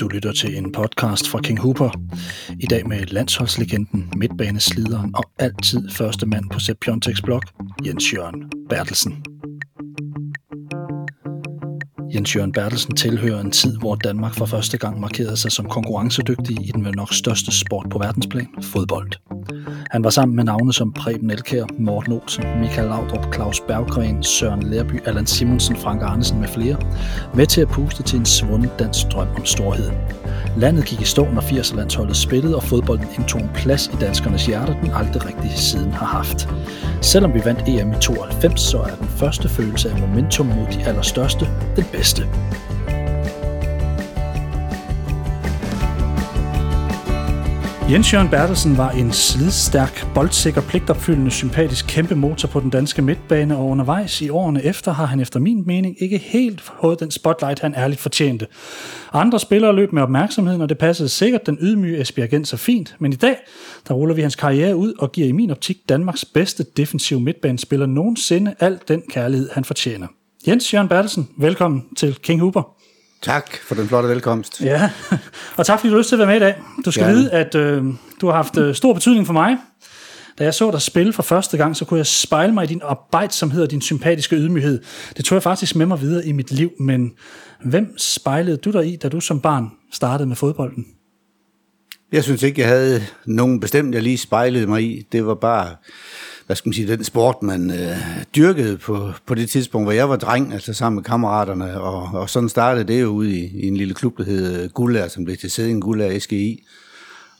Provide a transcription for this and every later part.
Du lytter til en podcast fra King Hooper. I dag med landsholdslegenden, midtbaneslideren og altid første mand på Sepp Piontek's blog, Jens Jørgen Bertelsen. Jens Jørgen Bertelsen tilhører en tid, hvor Danmark for første gang markerede sig som konkurrencedygtig i den vel nok største sport på verdensplan, fodbold. Han var sammen med navne som Preben Elkær, Morten Olsen, Michael Laudrup, Claus Berggren, Søren Lærby, Allan Simonsen, Frank Arnesen med flere, med til at puste til en svunden dansk drøm om storhed. Landet gik i stå, når 80'er-landsholdet spillede, og fodbolden indtog en plads i danskernes hjerter, den aldrig rigtig siden har haft. Selvom vi vandt EM i 92, så er den første følelse af momentum mod de allerstørste den bedste. Jens Jørgen Bertelsen var en slidstærk, boldsikker, pligtopfyldende, sympatisk kæmpe motor på den danske midtbane, og undervejs i årene efter har han efter min mening ikke helt fået den spotlight, han ærligt fortjente. Andre spillere løb med opmærksomheden, og det passede sikkert den ydmyge så fint, men i dag, der ruller vi hans karriere ud og giver i min optik Danmarks bedste defensiv midtbanespiller nogensinde al den kærlighed, han fortjener. Jens Jørgen Bertelsen, velkommen til King Hooper. Tak for den flotte velkomst. Ja, og tak fordi du har lyst til at være med i dag. Du skal Gerne. vide, at øh, du har haft øh, stor betydning for mig. Da jeg så dig spille for første gang, så kunne jeg spejle mig i din arbejdsomhed og din sympatiske ydmyghed. Det tog jeg faktisk med mig videre i mit liv, men hvem spejlede du dig i, da du som barn startede med fodbolden? Jeg synes ikke, jeg havde nogen bestemt, jeg lige spejlede mig i. Det var bare hvad skal man sige, den sport, man øh, dyrkede på, på det tidspunkt, hvor jeg var dreng, altså sammen med kammeraterne, og, og sådan startede det jo ude i, i en lille klub, der hed Gullær, som blev til Sæding Gullær SGI.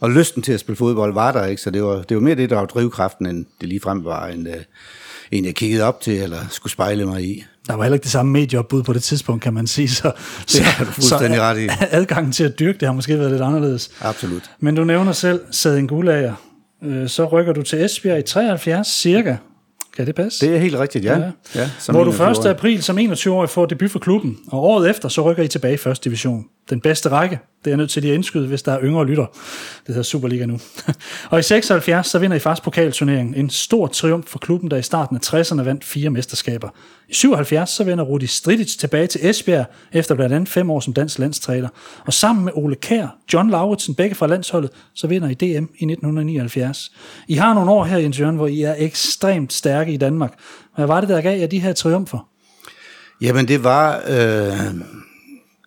Og lysten til at spille fodbold var der, ikke? så det var, det var mere det, der var drivkraften, end det ligefrem var en, øh, en, jeg kiggede op til, eller skulle spejle mig i. Der var heller ikke det samme medieopbud på det tidspunkt, kan man sige. Så, det fuldstændig så, ret i. adgangen til at dyrke det har måske været lidt anderledes. Absolut. Men du nævner selv Sæding Gullager, øh, så rykker du til Esbjerg i 73 cirka. Kan det passe? Det er helt rigtigt, ja. ja. ja Hvor du 1. april som 21-årig får debut for klubben, og året efter så rykker I tilbage i første division. Den bedste række, det er nødt til at indskyde, hvis der er yngre lytter. Det hedder Superliga nu. og i 76, så vinder I faktisk pokalturneringen. En stor triumf for klubben, der i starten af 60'erne vandt fire mesterskaber. I 77, så vender Rudi Stridic tilbage til Esbjerg, efter blandt andet fem år som dansk landstræner. Og sammen med Ole Kær, John Lauritsen, begge fra landsholdet, så vinder I DM i 1979. I har nogle år her, Jens Jørgen, hvor I er ekstremt stærke i Danmark. Hvad var det, der gav jer de her triumfer? Jamen, det var... Øh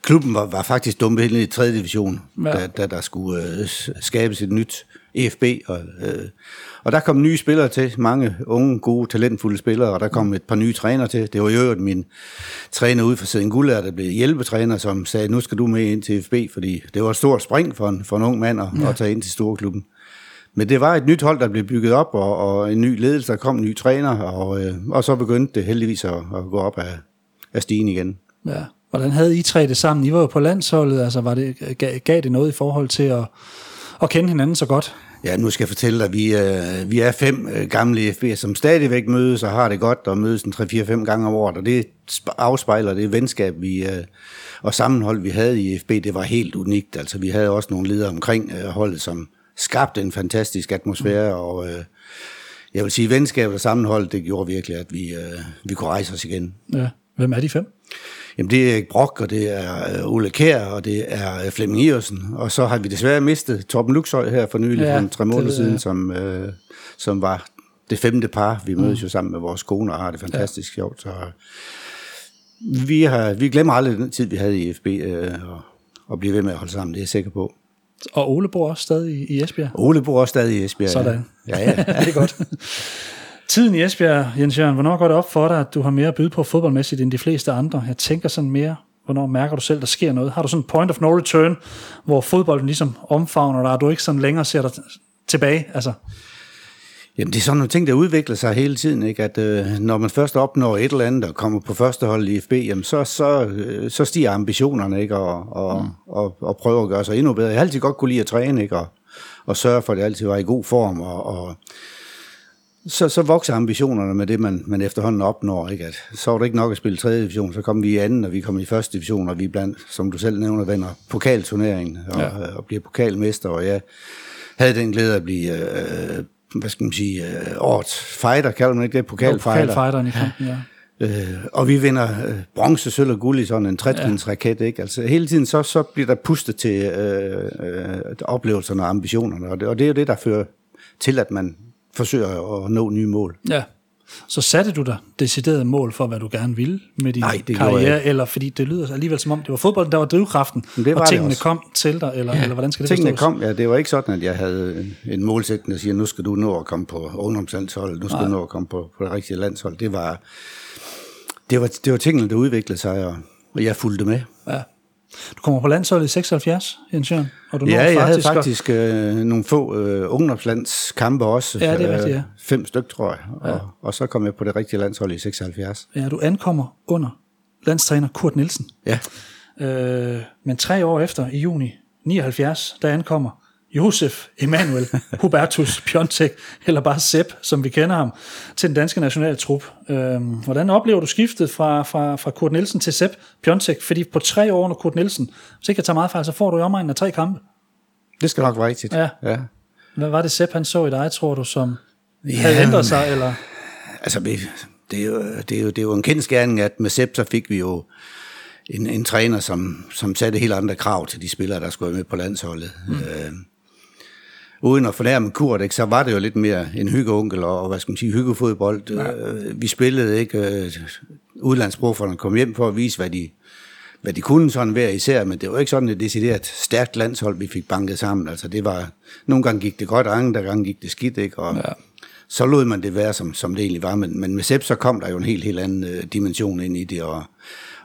klubben var, var faktisk dumpet helt i 3. division, ja. da, da der skulle øh, skabes et nyt EFB. Og, øh, og der kom nye spillere til, mange unge, gode, talentfulde spillere, og der kom et par nye træner til. Det var jo min træner ud for Sæden Gullær, der blev hjælpetræner, som sagde, nu skal du med ind til EFB, fordi det var et stort spring for en, for en ung mand at, ja. at tage ind til storklubben. Men det var et nyt hold, der blev bygget op, og, og en ny ledelse, der kom en ny træner, og, øh, og så begyndte det heldigvis at, at gå op af, af stigen igen. Ja. Hvordan havde I tre det sammen? I var jo på landsholdet, altså var det, gav det noget i forhold til at, at kende hinanden så godt? Ja, nu skal jeg fortælle dig, at vi, øh, vi er fem øh, gamle FB'er, som stadigvæk mødes og har det godt, og mødes en 3-4-5 gange om året, og det afspejler det venskab, vi, øh, og sammenhold, vi havde i FB, det var helt unikt. Altså, vi havde også nogle ledere omkring øh, holdet, som skabte en fantastisk atmosfære, mm. og øh, jeg vil sige, venskab og sammenhold, det gjorde virkelig, at vi, øh, vi kunne rejse os igen. Ja. Hvem er de fem? Jamen, det er Erik Brock, og det er øh, Ole Kær, og det er øh, Flemming Iversen. Og så har vi desværre mistet Torben Luxøj her for nylig, ja, for tre måneder det, siden, som, øh, som var det femte par. Vi mødes mm. jo sammen med vores kone og har det fantastisk ja. sjovt. Så vi, har, vi glemmer aldrig den tid, vi havde i FB, øh, og, og bliver ved med at holde sammen, det er jeg sikker på. Og Ole bor også stadig i Esbjerg? Ole bor også stadig i Esbjerg. Sådan. Ja, ja. det er godt. Tiden i Esbjerg, Jens Jørgen, hvornår går det op for dig, at du har mere at byde på fodboldmæssigt end de fleste andre? Jeg tænker sådan mere, hvornår mærker du selv, der sker noget? Har du sådan en point of no return, hvor fodbolden ligesom omfavner dig, og du ikke sådan længere ser dig tilbage? Altså. Jamen, det er sådan nogle ting, der udvikler sig hele tiden, ikke? At øh, når man først opnår et eller andet og kommer på første hold i FB, jamen, så, så, øh, så stiger ambitionerne, ikke? Og, og, mm. og, og prøver at gøre sig endnu bedre. Jeg har altid godt kunne lide at træne, ikke? Og, og sørge for, at det altid var i god form, og, og så, så vokser ambitionerne med det, man, man efterhånden opnår. Ikke? At, så var det ikke nok at spille 3. division, så kom vi i anden, og vi kom i første division, og vi blandt, som du selv nævner, vinder pokalturneringen og, ja. og bliver pokalmester, og jeg havde den glæde at blive, øh, hvad skal man sige, øh, årets fighter, kalder man ikke det? Pokalfighter. Pokalfighteren i kampen, ja. Øh, og vi vinder øh, bronze, sølv og guld i sådan en trætrinsraket, ja. ikke? Altså hele tiden så, så bliver der pustet til øh, øh, oplevelserne og ambitionerne, og det, og det er jo det, der fører til, at man forsøger at nå nye mål. Ja. Så satte du dig decideret mål for, hvad du gerne ville med din Nej, det karriere, eller fordi det lyder alligevel som om, det var fodbold, der var drivkraften, det var og tingene kom til dig, eller, ja, eller hvordan skal det tingene forstås? kom, ja, det var ikke sådan, at jeg havde en, en målsætning, der siger, nu skal du nå at komme på ungdomslandshold, nu skal Nej. du nå at komme på, på det rigtige landshold. Det var, det var, det var tingene, der udviklede sig, og, og jeg fulgte med. Ja. Du kommer på landsholdet i 76, Jens Jørgen, og du ja, jeg faktisk havde faktisk øh, nogle få øh, ungdomslandskampe også. Ja, det er rigtigt, ja. Fem stykker, tror jeg. Og, ja. og så kom jeg på det rigtige landshold i 76. Ja, du ankommer under landstræner Kurt Nielsen. Ja. Øh, men tre år efter, i juni 79, der ankommer Josef Emanuel Hubertus Piontek, eller bare Sepp, som vi kender ham, til den danske nationaltrup. Øhm, hvordan oplever du skiftet fra, fra, fra Kurt Nielsen til Sepp Piontek? Fordi på tre år under Kurt Nielsen, hvis ikke jeg tager meget fejl, så får du i omegnen af tre kampe. Det skal nok være rigtigt. Ja. ja. Hvad var det Sepp, han så i dig, tror du, som ja, havde ændret sig? Eller? Altså, det er, jo, det, er jo, det er jo en kendskærning, at med Sepp, så fik vi jo en, en træner, som, som satte helt andre krav til de spillere, der skulle være med på landsholdet. Mm. Øh, uden at fornærme Kurt, ikke, så var det jo lidt mere en hyggeonkel og, og hvad skal man sige, hyggefodbold. Ja. Øh, vi spillede ikke øh, udlandsbrugerne kom hjem for at vise, hvad de, hvad de kunne sådan hver især, men det var ikke sådan et decideret stærkt landshold, vi fik banket sammen. Altså det var, nogle gange gik det godt, andre gange gik det skidt, ikke? Og ja. så lod man det være, som, som det egentlig var. Men, men med Sepp, så kom der jo en helt, helt anden øh, dimension ind i det, og,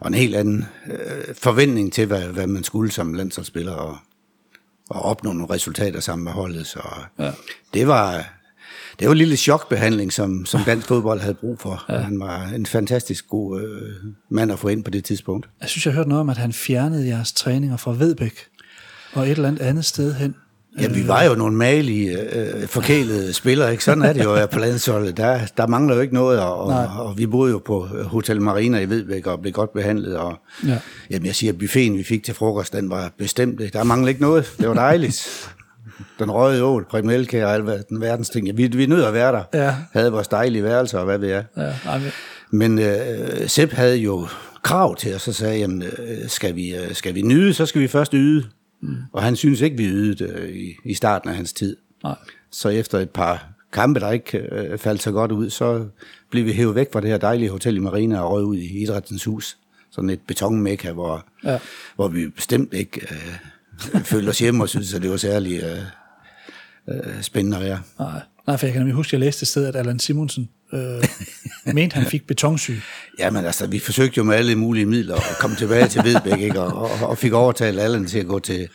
og en helt anden øh, forventning til, hvad, hvad man skulle som landsholdsspiller. Og, og opnå nogle resultater sammen med holdet. Så ja. det var det var en lille chokbehandling, som, som dansk fodbold havde brug for. Ja. Han var en fantastisk god øh, mand at få ind på det tidspunkt. Jeg synes, jeg hørte noget om, at han fjernede jeres træninger fra Vedbæk og et eller andet andet sted hen. Ja, vi var jo nogle malige, øh, forkælede spillere, ikke? Sådan er det jo på landsholdet. Der, der mangler jo ikke noget, og, og, og vi boede jo på Hotel Marina i Vedbæk og blev godt behandlet. Og, ja. Jamen, jeg siger, at buffeten, vi fik til frokost, den var bestemt. Der mangler ikke noget. Det var dejligt. Den røde ål, Preben Elkær og al den verdens ting. Vi, vi nød at være der. Ja. Havde vores dejlige værelser og hvad ved jeg. Ja, Men øh, Sepp havde jo krav til os og sagde, jamen, øh, skal, vi, øh, skal vi nyde, så skal vi først yde. Mm. Og han synes ikke, vi ydede øh, i, i starten af hans tid. Nej. Så efter et par kampe, der ikke øh, faldt så godt ud, så blev vi hævet væk fra det her dejlige hotel i Marina og rød ud i Idrættens Hus. Sådan et betonmekka, hvor, ja. hvor vi bestemt ikke øh, følte os hjemme og synes, at det var særlig øh, øh, spændende at være. Nej. Nej, for jeg kan nemlig huske, at jeg læste et sted, at Allan Simonsen øh, mente, han fik betonsyg. Jamen altså, vi forsøgte jo med alle mulige midler at komme tilbage til Vedbæk, ikke? Og, og, og fik overtalt Allan til at gå til,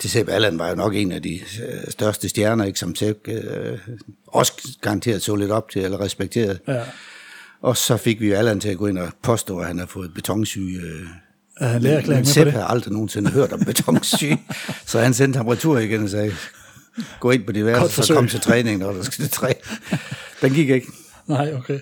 til Sepp. Allan var jo nok en af de øh, største stjerner, ikke? som Sepp øh, også garanteret så lidt op til, eller respekteret. Ja. Og så fik vi jo Allan til at gå ind og påstå, at han har fået betonsyge. Øh, Ja, men, men Sepp havde aldrig nogensinde hørt om betonsyge, så han sendte ham retur igen og sagde, gå ind på diverse, så kom til træning, når du skal til træne. Den gik ikke. Nej, okay.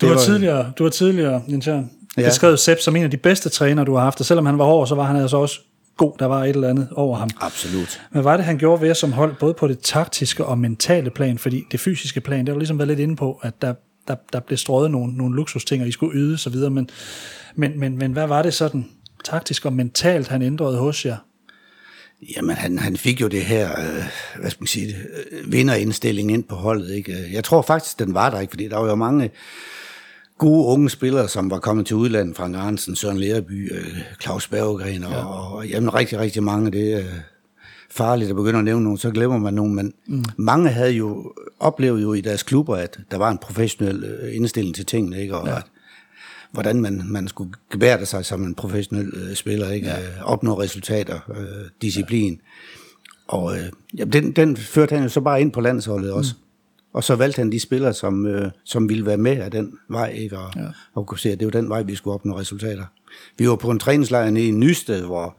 Du har, var, tidligere, du har tidligere, Jens Jørgen, ja. beskrevet Sepp som en af de bedste trænere, du har haft, og selvom han var hård, så var han altså også god, der var et eller andet over ham. Absolut. Men hvad var det, han gjorde ved som hold, både på det taktiske og mentale plan, fordi det fysiske plan, det var ligesom været lidt inde på, at der, der, der blev strøget nogle, nogle luksusting, og I skulle yde så videre, men, men, men, men hvad var det sådan taktisk og mentalt, han ændrede hos jer? Jamen, han, han fik jo det her, øh, hvad skal man sige, øh, vinderindstilling ind på holdet. Ikke? Jeg tror faktisk, den var der ikke, fordi der var jo mange gode unge spillere, som var kommet til udlandet, Frank Arnsen, Søren Lerby, øh, Claus Berggren, og, ja. og, og jamen, rigtig, rigtig mange. Det er farligt at begynde at nævne nogen, så glemmer man nogen, men mm. mange havde jo oplevet jo i deres klubber, at der var en professionel øh, indstilling til tingene, ikke? og ja. at hvordan man, man skulle gebære sig som en professionel øh, spiller, ikke? Ja. Øh, opnå resultater, øh, disciplin. Og øh, ja, den, den førte han jo så bare ind på landsholdet også. Mm. Og så valgte han de spillere, som, øh, som ville være med af den vej, ikke? Og, ja. og kunne se, at det var den vej, vi skulle opnå resultater. Vi var på en træningslejr i Nysted, hvor,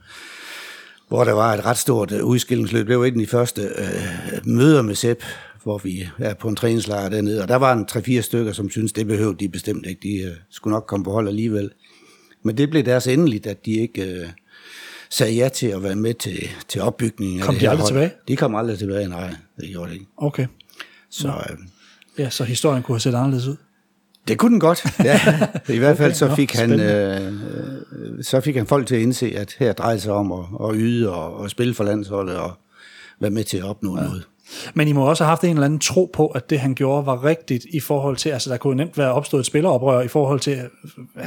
hvor der var et ret stort øh, udskillingsløb. Det var et af de første øh, møder med Sepp, hvor vi er på en træningslejr dernede, og der var en 3-4 stykker, som synes det behøvede de bestemt ikke. De uh, skulle nok komme på hold alligevel. Men det blev deres endeligt, at de ikke uh, sagde ja til at være med til, til opbygningen. Kom af de aldrig hold. tilbage? De kom aldrig tilbage, nej, det gjorde det ikke. Okay. Så, uh, ja, så historien kunne have set anderledes ud? Det kunne den godt, ja. I hvert fald så fik, han, øh, så fik han folk til at indse, at her drejer sig om at, at yde og, og spille for landsholdet og være med til at opnå ja. noget. Men I må også have haft en eller anden tro på, at det han gjorde var rigtigt i forhold til, altså der kunne nemt være opstået et spilleroprør i forhold til, øh,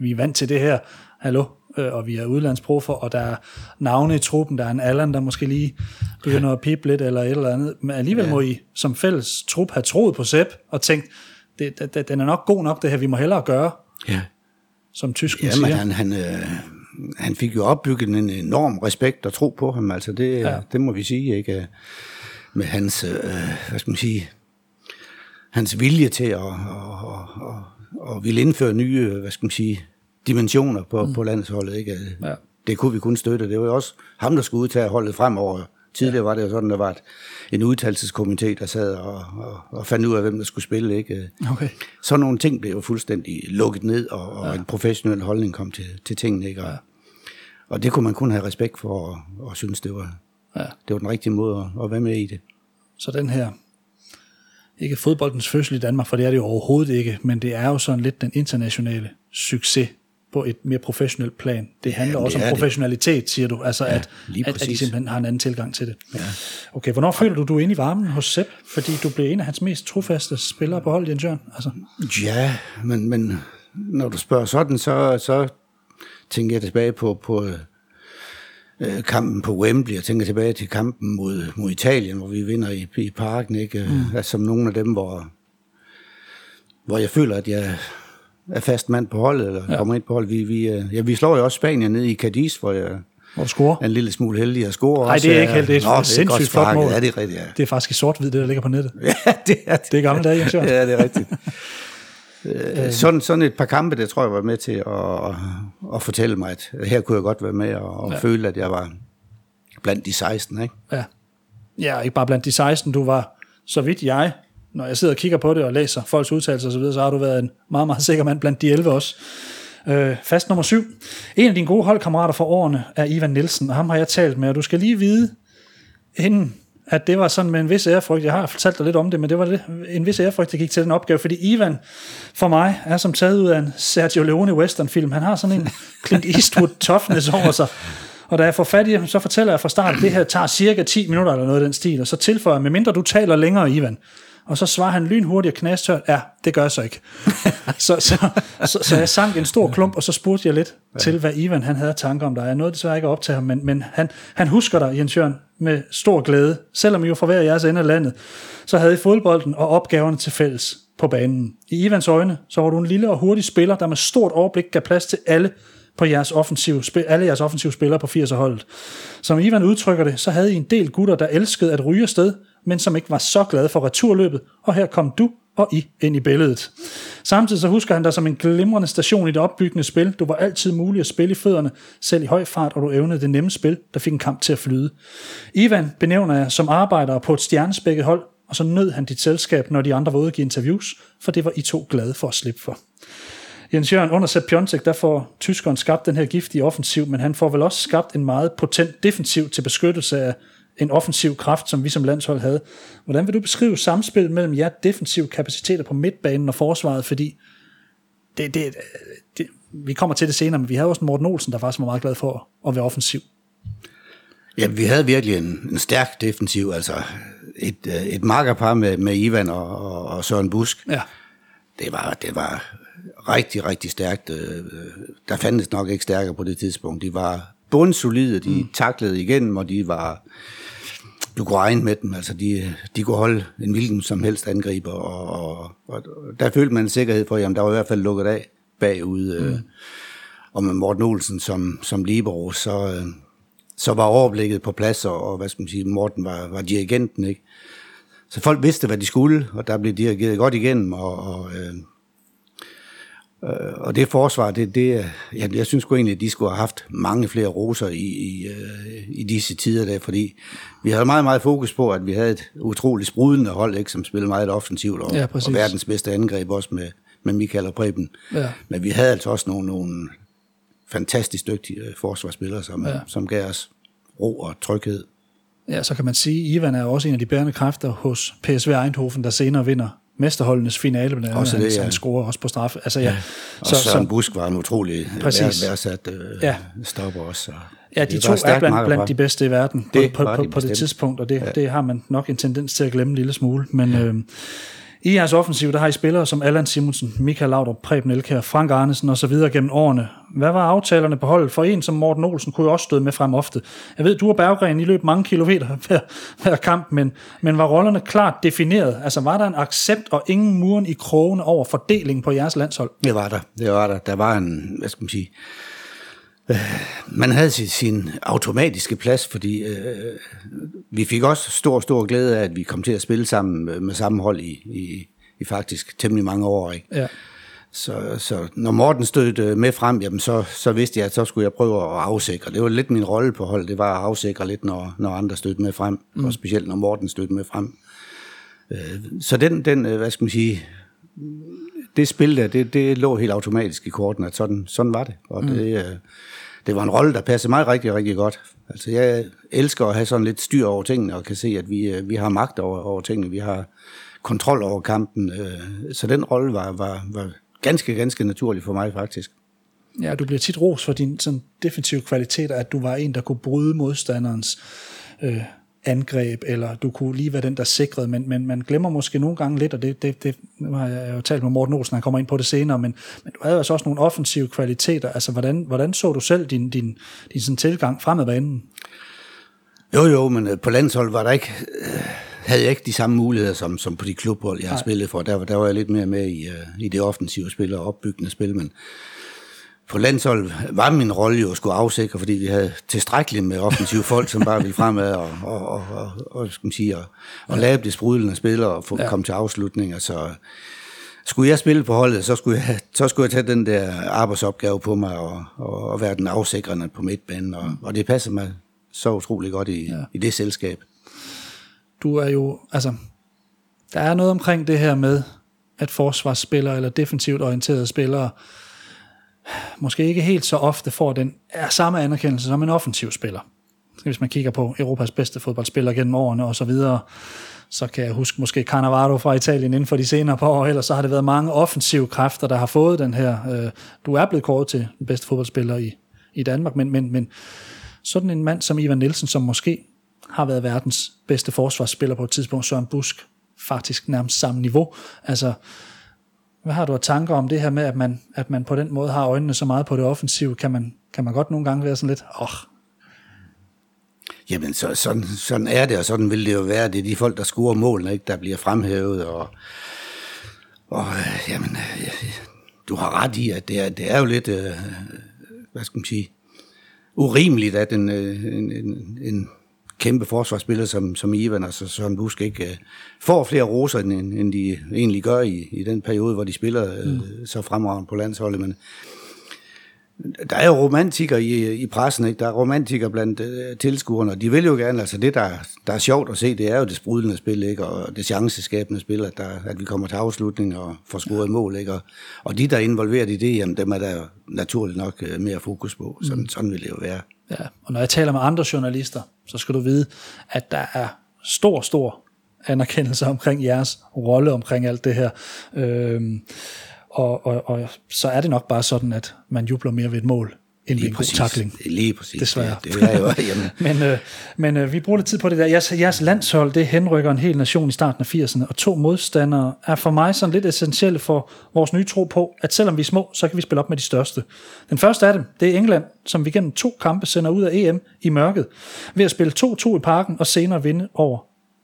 vi er vant til det her, hallo, øh, og vi er udlandsprofer, og der er navne i truppen, der er en Allan, der måske lige begynder at pipe lidt, eller et eller andet, men alligevel ja. må I som fælles trup have troet på Sepp, og tænkt, det, det, den er nok god nok, det her, vi må hellere gøre, ja. som tysken ja, siger. han, han, øh, han fik jo opbygget en enorm respekt og tro på ham, altså det, ja. det må vi sige, ikke? Med hans, øh, hvad skal man sige, hans vilje til at, at, at, at, at ville indføre nye, hvad skal man sige, dimensioner på, mm. på landsholdet. Ikke? Ja. Det kunne vi kun støtte. Det var jo også ham, der skulle udtage holdet fremover. Tidligere var det jo sådan, der var et, en udtalelseskomité, der sad og, og, og fandt ud af, hvem der skulle spille. Ikke? Okay. Så nogle ting blev jo fuldstændig lukket ned, og, og ja. en professionel holdning kom til, til tingene. Ikke? Og, ja. og det kunne man kun have respekt for, og, og synes, det var, ja. det var den rigtige måde at, at være med i det. Så den her ikke fodboldens fødsel i Danmark, for det er det jo overhovedet ikke, men det er jo sådan lidt den internationale succes, på et mere professionelt plan. Det handler Jamen, også det om professionalitet, det. siger du, altså ja, at, at, at de simpelthen har en anden tilgang til det. Ja. Okay, hvornår føler du, du er inde i varmen hos Sepp, fordi du blev en af hans mest trofaste spillere på holdet, Jens Jørgen? Altså. Ja, men, men når du spørger sådan, så, så tænker jeg tilbage på, på øh, kampen på Wembley, og tænker tilbage til kampen mod, mod Italien, hvor vi vinder i, i parken, ikke? Mm. Altså, som nogle af dem, hvor, hvor jeg føler, at jeg er fast mand på holdet, eller ja. kommer ind på holdet. Vi, vi, øh, ja, vi slår jo også Spanien ned i Cadiz, hvor jeg hvor scorer. er en lille smule heldig at score. Nej, det er ikke heldigt. Det er, Nå, det er sindssygt flot mål. Ja, det er rigtigt, ja. Det er faktisk i sort-hvid, det der ligger på nettet. ja, det er det. Det er gamle dage, Ja, det er rigtigt. Øh, sådan, sådan et par kampe, det tror jeg var med til at, at fortælle mig, at her kunne jeg godt være med og, og ja. føle, at jeg var blandt de 16. Ikke? Ja. ja, ikke bare blandt de 16, du var, så vidt jeg når jeg sidder og kigger på det og læser folks udtalelser osv., så, så har du været en meget, meget sikker mand blandt de 11 også. Øh, fast nummer syv. En af dine gode holdkammerater for årene er Ivan Nielsen, og ham har jeg talt med, og du skal lige vide, inden at det var sådan med en vis ærefrygt, jeg har fortalt dig lidt om det, men det var det, en vis ærefrygt, der gik til den opgave, fordi Ivan for mig er som taget ud af en Sergio Leone westernfilm. Han har sådan en Clint Eastwood toughness over sig. Og da jeg får fat i ham, så fortæller jeg fra start, at det her tager cirka 10 minutter eller noget af den stil, og så tilføjer jeg, medmindre du taler længere, Ivan, og så svarer han lynhurtigt og knastørt, ja, det gør jeg så ikke. så, så, så, så, jeg sank en stor klump, og så spurgte jeg lidt ja. til, hvad Ivan han havde tanker om dig. Jeg nåede desværre ikke at optage ham, men, men han, han husker dig, Jens Jørgen, med stor glæde. Selvom I jo fra hver jeres ende af landet, så havde I fodbolden og opgaverne til fælles på banen. I Ivans øjne, så var du en lille og hurtig spiller, der med stort overblik gav plads til alle på jeres offensive, alle jeres offensive spillere på 80'er-holdet. Som Ivan udtrykker det, så havde I en del gutter, der elskede at ryge afsted, men som ikke var så glad for returløbet, og her kom du og I ind i billedet. Samtidig så husker han dig som en glimrende station i det opbyggende spil. Du var altid mulig at spille i fødderne, selv i høj fart, og du evnede det nemme spil, der fik en kamp til at flyde. Ivan benævner jeg som arbejder på et stjernespækket hold, og så nød han dit selskab, når de andre var ude at give interviews, for det var I to glade for at slippe for. Jens Jørgen, under Sepp Piontek, der får tyskeren skabt den her giftige offensiv, men han får vel også skabt en meget potent defensiv til beskyttelse af en offensiv kraft, som vi som landshold havde. Hvordan vil du beskrive samspillet mellem jer defensive kapaciteter på midtbanen og forsvaret, fordi det, det, det, vi kommer til det senere, men vi havde også en Morten Olsen, der faktisk var meget glad for at være offensiv. Ja, vi havde virkelig en, en stærk defensiv, altså et, et markerpar med, med Ivan og, og, og Søren Busk. Ja. Det var, det var rigtig, rigtig stærkt. Øh, der fandtes nok ikke stærkere på det tidspunkt. De var bundsolide, de mm. taklede igennem, og de var du kunne regne med dem, altså de, de kunne holde en hvilken som helst angriber, og, og, og der følte man en sikkerhed for, jamen der var i hvert fald lukket af bagud, mm. øh, og med Morten Olsen som, som libero, så, øh, så var overblikket på plads, og, og hvad skal man sige, Morten var, var dirigenten, ikke? Så folk vidste, hvad de skulle, og der blev dirigeret godt igennem, og, og Øh, og det forsvar, det, det, jeg, jeg synes sgu egentlig, at de skulle have haft mange flere roser i, i, øh, i disse tider der, fordi vi havde meget, meget fokus på, at vi havde et utroligt sprudende hold, ikke, som spillede meget offensivt, og, ja, og verdens bedste angreb også med, med Michael og Preben. Ja. Men vi havde altså også nogle, nogle fantastisk dygtige øh, forsvarsspillere, som, ja. som gav os ro og tryghed. Ja, så kan man sige, at Ivan er også en af de bærende kræfter hos PSV Eindhoven, der senere vinder mesterholdenes finale, blandt andet. Også det, ja. han scorer også på straffe. Altså, ja. ja. Og så, Søren Busk var en utrolig værdsat øh, ja. stopper også. Og ja, de to er blandt, blandt de bedste i verden det på, på, på, på det tidspunkt, og det, ja. det har man nok en tendens til at glemme en lille smule. Men ja. øh, i jeres offensiv, der har I spillere som Allan Simonsen, Michael Laudrup, Preben Elkær, Frank Arnesen og så videre gennem årene. Hvad var aftalerne på holdet? For en som Morten Olsen kunne jo også støde med frem ofte. Jeg ved, du og Berggren, I løb mange kilometer hver, hver kamp, men, men var rollerne klart defineret? Altså var der en accept og ingen muren i krogen over fordelingen på jeres landshold? Det var der. Det var der. Der var en, hvad skal man sige, man havde sin, sin automatiske plads, fordi øh, vi fik også stor, stor glæde af, at vi kom til at spille sammen med, med samme hold i, i, i faktisk temmelig mange år. Ikke? Ja. Så, så når Morten stod øh, med frem, jamen så, så vidste jeg, at så skulle jeg prøve at afsikre. Det var lidt min rolle på hold, det var at afsikre lidt, når, når andre stod med frem, mm. og specielt når Morten stod med frem. Øh, så den, den, hvad skal man sige, det spil der, det, det lå helt automatisk i korten, at sådan, sådan var det. Og mm. det, det var en rolle, der passede mig rigtig, rigtig godt. Altså, jeg elsker at have sådan lidt styr over tingene, og kan se, at vi, øh, vi har magt over, over tingene. Vi har kontrol over kampen. Øh, så den rolle var, var, var ganske, ganske naturlig for mig, faktisk. Ja, du bliver tit ros for din sådan, defensive kvaliteter, at du var en, der kunne bryde modstanderens øh, angreb, eller du kunne lige være den, der sikrede, men, men man glemmer måske nogle gange lidt, og det, det, det nu har jeg jo talt med Morten Olsen, han kommer ind på det senere, men, men du havde altså også nogle offensive kvaliteter. Altså, hvordan, hvordan så du selv din, din, din sådan tilgang fremad banen? Jo, jo, men øh, på landshold var der ikke, øh, havde jeg ikke de samme muligheder som, som på de klubhold, jeg har spillet for. Der, der var jeg lidt mere med i, øh, i det offensive spil og opbyggende spil, men på landshold var min rolle jo at skulle afsikre, fordi vi havde tilstrækkeligt med offensive folk, som bare ville fremad og, og, og, og, og, skal man sige, og, og lave det sprudlende spillere og få, ja. komme til afslutninger. Så skulle jeg spille på holdet, så skulle jeg, så skulle jeg tage den der arbejdsopgave på mig og, og, og være den afsikrende på midtbanen. Og, og det passer mig så utrolig godt i, ja. i det selskab. Du er jo, altså, der er noget omkring det her med, at forsvarsspillere eller defensivt orienterede spillere, måske ikke helt så ofte får den er samme anerkendelse som en offensiv spiller. Hvis man kigger på Europas bedste fodboldspiller gennem årene og så videre, så kan jeg huske måske Cannavaro fra Italien inden for de senere par år, ellers så har det været mange offensive kræfter, der har fået den her, øh, du er blevet kåret til den bedste fodboldspiller i, i Danmark, men, men, men sådan en mand som Ivan Nielsen, som måske har været verdens bedste forsvarsspiller på et tidspunkt, Søren Busk, faktisk nærmest samme niveau. Altså, hvad har du af tanker om det her med, at man, at man på den måde har øjnene så meget på det offensive? Kan man, kan man godt nogle gange være sådan lidt, åh, oh. Jamen, så, sådan, sådan er det, og sådan vil det jo være. Det er de folk, der scorer målene, ikke, der bliver fremhævet, og, og øh, jamen, øh, du har ret i, at det er, det er jo lidt, øh, hvad skal man sige, urimeligt, at en, øh, en, en, en kæmpe forsvarsspiller som, som Ivan, altså Søren Busk, ikke uh, får flere roser, end, end de egentlig gør i, i den periode, hvor de spiller uh, mm. så fremragende på landsholdet. Men der er jo romantikere i, i pressen, ikke? der er romantikere blandt uh, tilskuerne, og de vil jo gerne, altså det, der, der er sjovt at se, det er jo det sprudlende spil, ikke? og det chanceskabende spil, at, der, at vi kommer til afslutning og får scoret mål. Ikke? Og, og de, der er involveret i det, jamen, dem er der naturligt nok uh, mere fokus på. Sådan, mm. sådan vil det jo være. Ja, og når jeg taler med andre journalister, så skal du vide, at der er stor, stor anerkendelse omkring jeres rolle omkring alt det her. Øhm, og, og, og så er det nok bare sådan, at man jubler mere ved et mål, end lige ved en præcis. god takling. Lige præcis. Desværre. Det, det er jo, jamen. men øh, men øh, vi bruger lidt tid på det der. Jeres, jeres landshold, det henrykker en hel nation i starten af 80'erne, og to modstandere er for mig sådan lidt essentielle for vores nye tro på, at selvom vi er små, så kan vi spille op med de største. Den første af dem, det er England, som vi gennem to kampe sender ud af EM i mørket, ved at spille 2-2 i parken og senere vinde over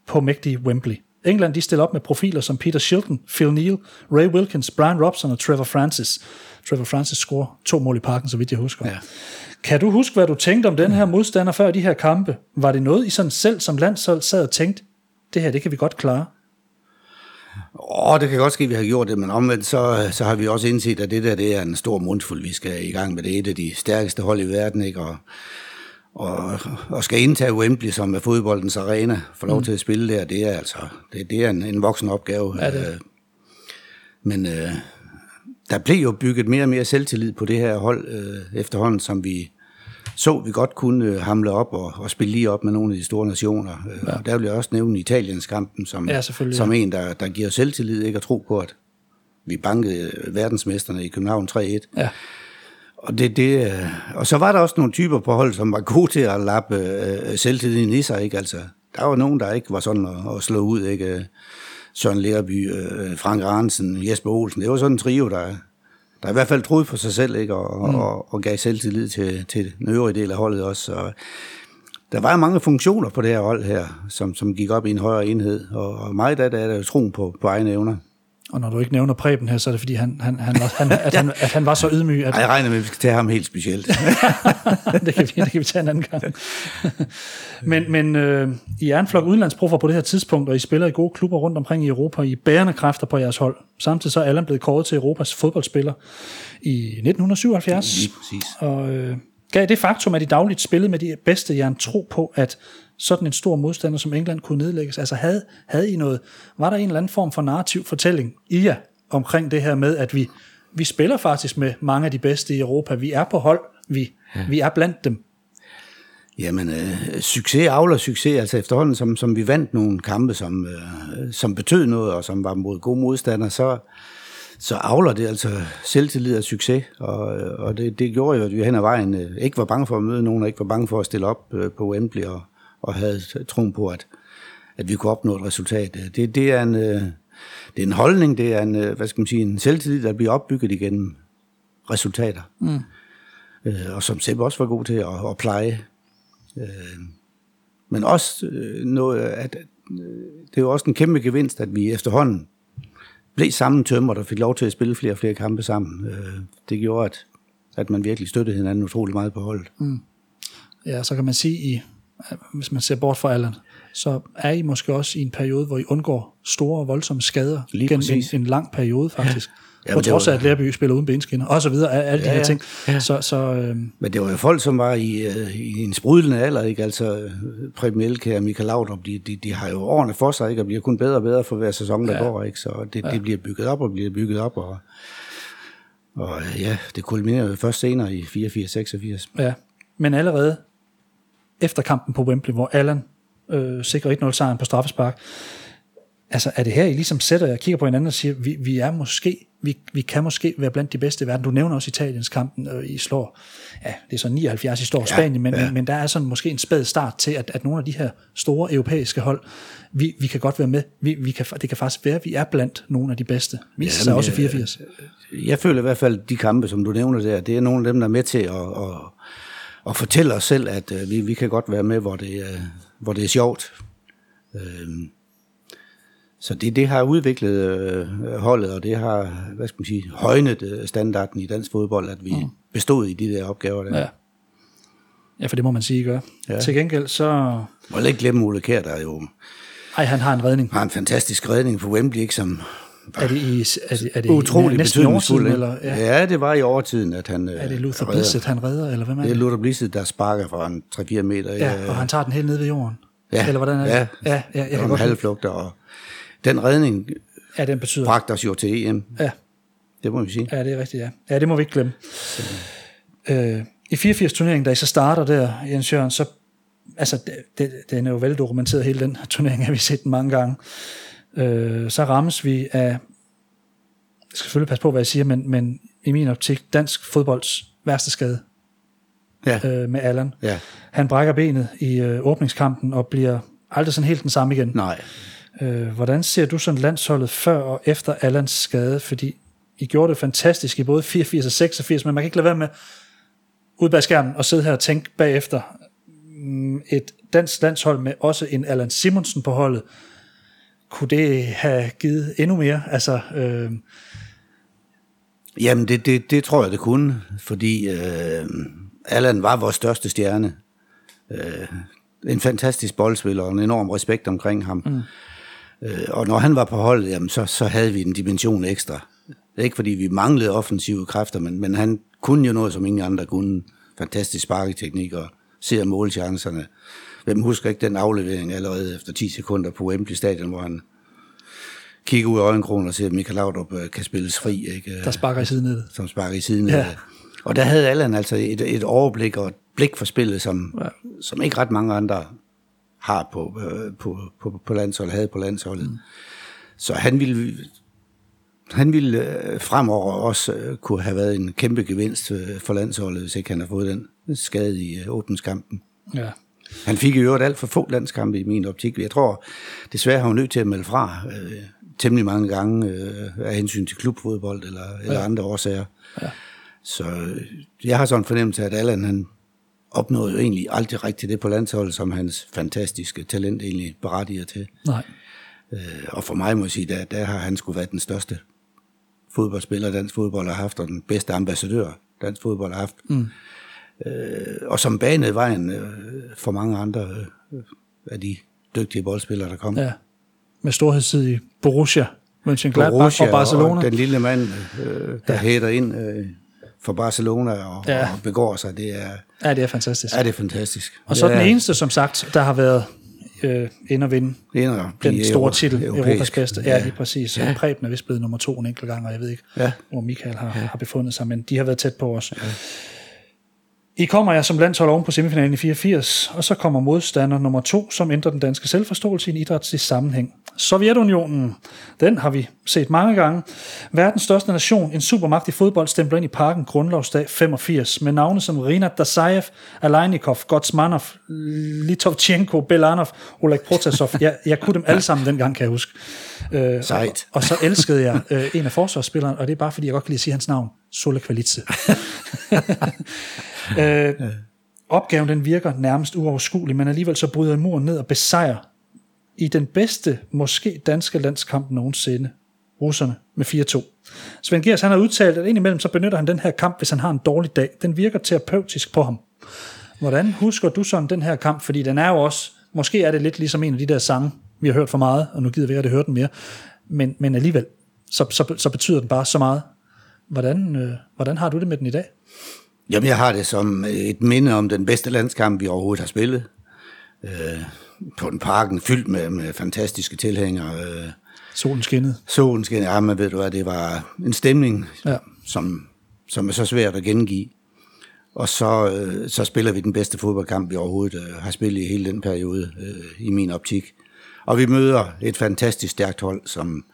på mægtige Wembley. England de stiller op med profiler som Peter Shilton, Phil Neal, Ray Wilkins, Brian Robson og Trevor Francis. Trevor Francis scorer to mål i parken, så vidt jeg husker. Ja. Kan du huske, hvad du tænkte om den her modstander før de her kampe? Var det noget, I sådan selv som landshold sad og tænkte, det her, det kan vi godt klare? Åh, oh, det kan godt ske, at vi har gjort det, men omvendt så, så har vi også indset, at det der det er en stor mundfuld, vi skal i gang med. Det er et af de stærkeste hold i verden, ikke? Og, og, og skal indtage Wembley, som er fodboldens arena, få lov mm. til at spille der, det er altså det, det er en, en voksen opgave. Ja, det. Øh, men øh, der blev jo bygget mere og mere selvtillid på det her hold øh, efterhånden, som vi, så vi godt kunne øh, hamle op og, og spille lige op med nogle af de store nationer. Øh, ja. Og der vil jeg også nævne Italiens kampen som, Ja, som en, der, der giver selvtillid, ikke at tro på, at vi bankede øh, verdensmesterne i København 3-1. Ja. Og, det, det, øh, og så var der også nogle typer på hold, som var gode til at lappe øh, selvtilliden i sig. Ikke? Altså, der var nogen, der ikke var sådan at, at slå ud. Ikke? Søren Lerby, øh, Frank Ransen, Jesper Olsen. Det var sådan en trio, der, der i hvert fald troede på sig selv ikke? Og, mm. og, og gav selvtillid til, til den øvrige del af holdet også. Så, der var mange funktioner på det her hold her, som, som gik op i en højere enhed. Og, og meget af det er der jo troen på, på egne evner. Og når du ikke nævner Preben her, så er det fordi, han, han, han, var, han, at, han, at han var så ydmyg, at Ej, jeg regner med, at vi skal tage ham helt specielt. det, kan vi, det kan vi tage en anden gang. men men øh, I er en flok udenlandsproffer på det her tidspunkt, og I spiller i gode klubber rundt omkring i Europa. I er bærende kræfter på jeres hold. Samtidig så er Allan blevet kåret til Europas fodboldspiller i 1977. Lige præcis. Og øh, gav det faktum, at I dagligt spillede med de bedste, jer en tro på, at sådan en stor modstander som England kunne nedlægges? Altså havde, havde I noget, var der en eller anden form for narrativ fortælling i jer omkring det her med, at vi, vi spiller faktisk med mange af de bedste i Europa, vi er på hold, vi, ja. vi er blandt dem. Jamen, øh, succes avler succes, altså efterhånden, som, som vi vandt nogle kampe, som, øh, som betød noget, og som var mod gode modstandere, så, så avler det altså selvtillid og succes, og, og det, det gjorde jo, at vi hen ad vejen øh, ikke var bange for at møde nogen, og ikke var bange for at stille op øh, på Wembley, og, og havde troen på, at, at vi kunne opnå et resultat. Det, det, er en, øh, det er en holdning, det er en, øh, hvad skal man sige, en selvtillid, der bliver opbygget igennem resultater. Mm. Øh, og som Sepp også var god til at, at pleje. Øh, men også øh, noget, at øh, det er jo også en kæmpe gevinst, at vi efterhånden blev sammentømret og fik lov til at spille flere og flere kampe sammen. Øh, det gjorde, at, at man virkelig støttede hinanden utrolig meget på holdet. Mm. Ja, så kan man sige, i, hvis man ser bort fra Allan, så er I måske også i en periode, hvor I undgår store og voldsomme skader Lige gennem en, en lang periode faktisk. Ja. Ja, på trods af, at Lærby spiller uden benskinner, og så videre, alle de Ja, her ja. ting. Ja. Så, så øh, Men det var jo folk, som var i, øh, i en sprudlende alder, ikke? Altså, Preben Elkær og Michael Laudrup, de, de, de har jo årene for sig, ikke? Og bliver kun bedre og bedre for hver sæson, der Ja. går, ikke? Så det, det bliver bygget op og bliver bygget op, og, og øh, ja, det kulminerer jo først senere i 84-86. ja. Men allerede efter kampen på Wembley, hvor Allan øh, sikrer 1-0 sejren på straffespark, altså er det her, I ligesom sætter jer og kigger på hinanden og siger, vi, vi er måske, vi, vi kan måske være blandt de bedste i verden. Du nævner også Italiens kampen, øh, I slår, ja, det er så 79, I står ja, Spanien, men, ja. men, men der er sådan måske en spæd start til, at, at nogle af de her store europæiske hold, vi, vi kan godt være med. Vi, vi kan, det kan faktisk være, at vi er blandt nogle af de bedste. Vi ja, sig også i øh, 84. Jeg føler i hvert fald, de kampe, som du nævner der, det er nogle af dem, der er med til at, at, at fortælle os selv, at øh, vi, vi kan godt være med, hvor det, er, hvor det er sjovt. Øhm, Så det, det har udviklet øh, holdet, og det har, hvad skal man sige, højnet øh, standarden i dansk fodbold, at vi mm. bestod i de der opgaver der. Ja. ja, for det må man sige, I gør. Ja. Til gengæld så... Må ikke glemme Ole Kjær, der jo Ej, han har en redning. har en fantastisk redning på Wembley, ikke, som Er det, i, er det, er det utrolig næsten betydningsfuld. eller? Ja. ja. det var i overtiden, at han øh, Er det Luther redder. Han redder, eller hvem er Det er? Luther Blissett, der sparker fra en 3-4 meter. Ja, og han tager den helt ned ved jorden. Ja, Eller hvordan er det? ja. ja, ja jeg kan lide- halvflugter, og den redning Ja, den betyder... bragte os jo til EM, Ja, det må vi sige. ja, det er rigtigt, ja. Ja, det må vi ikke glemme. Øh, I 84-turneringen, da I så starter der, Jens Jørgen, så altså, det, det, den er jo veldokumenteret, hele den turnering, har vi set den mange gange. Øh, så rammes vi af, jeg skal selvfølgelig passe på, hvad jeg siger, men, men i min optik, dansk fodbolds værste skade Ja, øh, med Allan. ja. Han brækker benet i øh, åbningskampen og bliver aldrig sådan helt den samme igen. Nej. Øh, hvordan ser du sådan landsholdet før og efter Allans skade? Fordi I gjorde det fantastisk i både 84 og 86, men man kan ikke lade være med ude bag skærmen og sidde her og tænke bagefter. Mm, Et dansk landshold med også en Allan Simonsen på holdet, kunne det have givet endnu mere? Altså, øh, Jamen, det, det, det tror jeg, det kunne, fordi øh, Allan var vores største stjerne. Øh, en fantastisk boldspiller og en enorm respekt omkring ham. Mm. Øh, og når han var på holdet, jamen, så, så havde vi en dimension ekstra. Ikke, fordi vi manglede offensive kræfter, men, men han kunne jo noget, som ingen andre kunne. Fantastisk sparketeknik og ser målchancerne. Hvem husker ikke den aflevering allerede efter 10 sekunder på Wembley Stadion, hvor han kigger ud af øjenkrogen og ser, at Michael Laudrup øh, kan spilles fri. Ikke? der sparker i siden af det. som sparker i siden Ja. ja. Og der havde Allan altså et, et overblik og et blik for spillet, som, ja. som ikke ret mange andre har på, øh, på, på, på landsholdet, havde på landsholdet. Mm. Så han ville, han ville øh, fremover også kunne have været en kæmpe gevinst for landsholdet, hvis ikke han har fået den skade i åbenskampen. Ja. Han fik i øvrigt alt for få landskampe i min optik. Jeg tror, desværre har hun nødt til at melde fra øh, temmelig mange gange øh, af hensyn til klubfodbold eller, ja. eller andre årsager. Ja. Så øh, jeg har sådan en fornemmelse af, at Allan han opnåede jo egentlig aldrig rigtigt det på landsholdet, som hans fantastiske talent egentlig berettiger til. Nej. Øh, og for mig må jeg sige, der, der har han skulle været den største fodboldspiller, dansk fodbold har haft, og den bedste ambassadør, dansk fodbold har haft. Mm. Øh, og som banede vejen øh, for mange andre øh, af de dygtige boldspillere, der kom. Ja, med storhedstid i Borussia, Mönchengladbach og Barcelona. Og den lille mand, øh, der ja. hætter ind øh, for Barcelona og, ja. og begår sig, det er... Ja, det er fantastisk. Ja, det er fantastisk. Og så den eneste, som sagt, der har været øh, ind og vinde ind den store Euro, titel, europæisk. Europas bedste. Ja, lige præcis. Ja. Preben er vist blevet nummer to en enkelt gang, og jeg ved ikke, ja. hvor Michael har, ja. har befundet sig, men de har været tæt på os. Ja. I kommer jeg som landshold oven på semifinalen i 84, og så kommer modstander nummer to, som ændrer den danske selvforståelse i en idrætslig sammenhæng. Sovjetunionen, den har vi set mange gange. Verdens største nation, en supermagt i fodbold, stempler ind i parken grundlovsdag 85, med navne som Rinat Dasayev, Alainikov, Gotsmanov, Litovchenko, Belanov, Oleg Protasov. Jeg, jeg kunne dem alle sammen dengang, kan jeg huske. Øh, Sejt. Og, og så elskede jeg øh, en af forsvarsspillerne, og det er bare fordi, jeg godt kan lide at sige hans navn. Sole Kvalitse. øh, opgaven den virker nærmest uoverskuelig, men alligevel så bryder muren ned og besejrer i den bedste, måske danske landskamp nogensinde, russerne med 4-2. Svend Gers, han har udtalt, at indimellem så benytter han den her kamp, hvis han har en dårlig dag. Den virker terapeutisk på ham. Hvordan husker du sådan den her kamp? Fordi den er jo også, måske er det lidt ligesom en af de der sange, vi har hørt for meget, og nu gider vi ikke at høre den mere, men, men alligevel, så, så, så betyder den bare så meget. Hvordan, øh, hvordan har du det med den i dag? Jamen, jeg har det som et minde om den bedste landskamp, vi overhovedet har spillet. Øh, på en parken fyldt med, med fantastiske tilhængere. Øh, solen skinnede. Solen skinnede, ja, men ved du hvad, det var en stemning, ja. som, som er så svært at gengive. Og så, øh, så spiller vi den bedste fodboldkamp, vi overhovedet øh, har spillet i hele den periode, øh, i min optik. Og vi møder et fantastisk stærkt hold, som,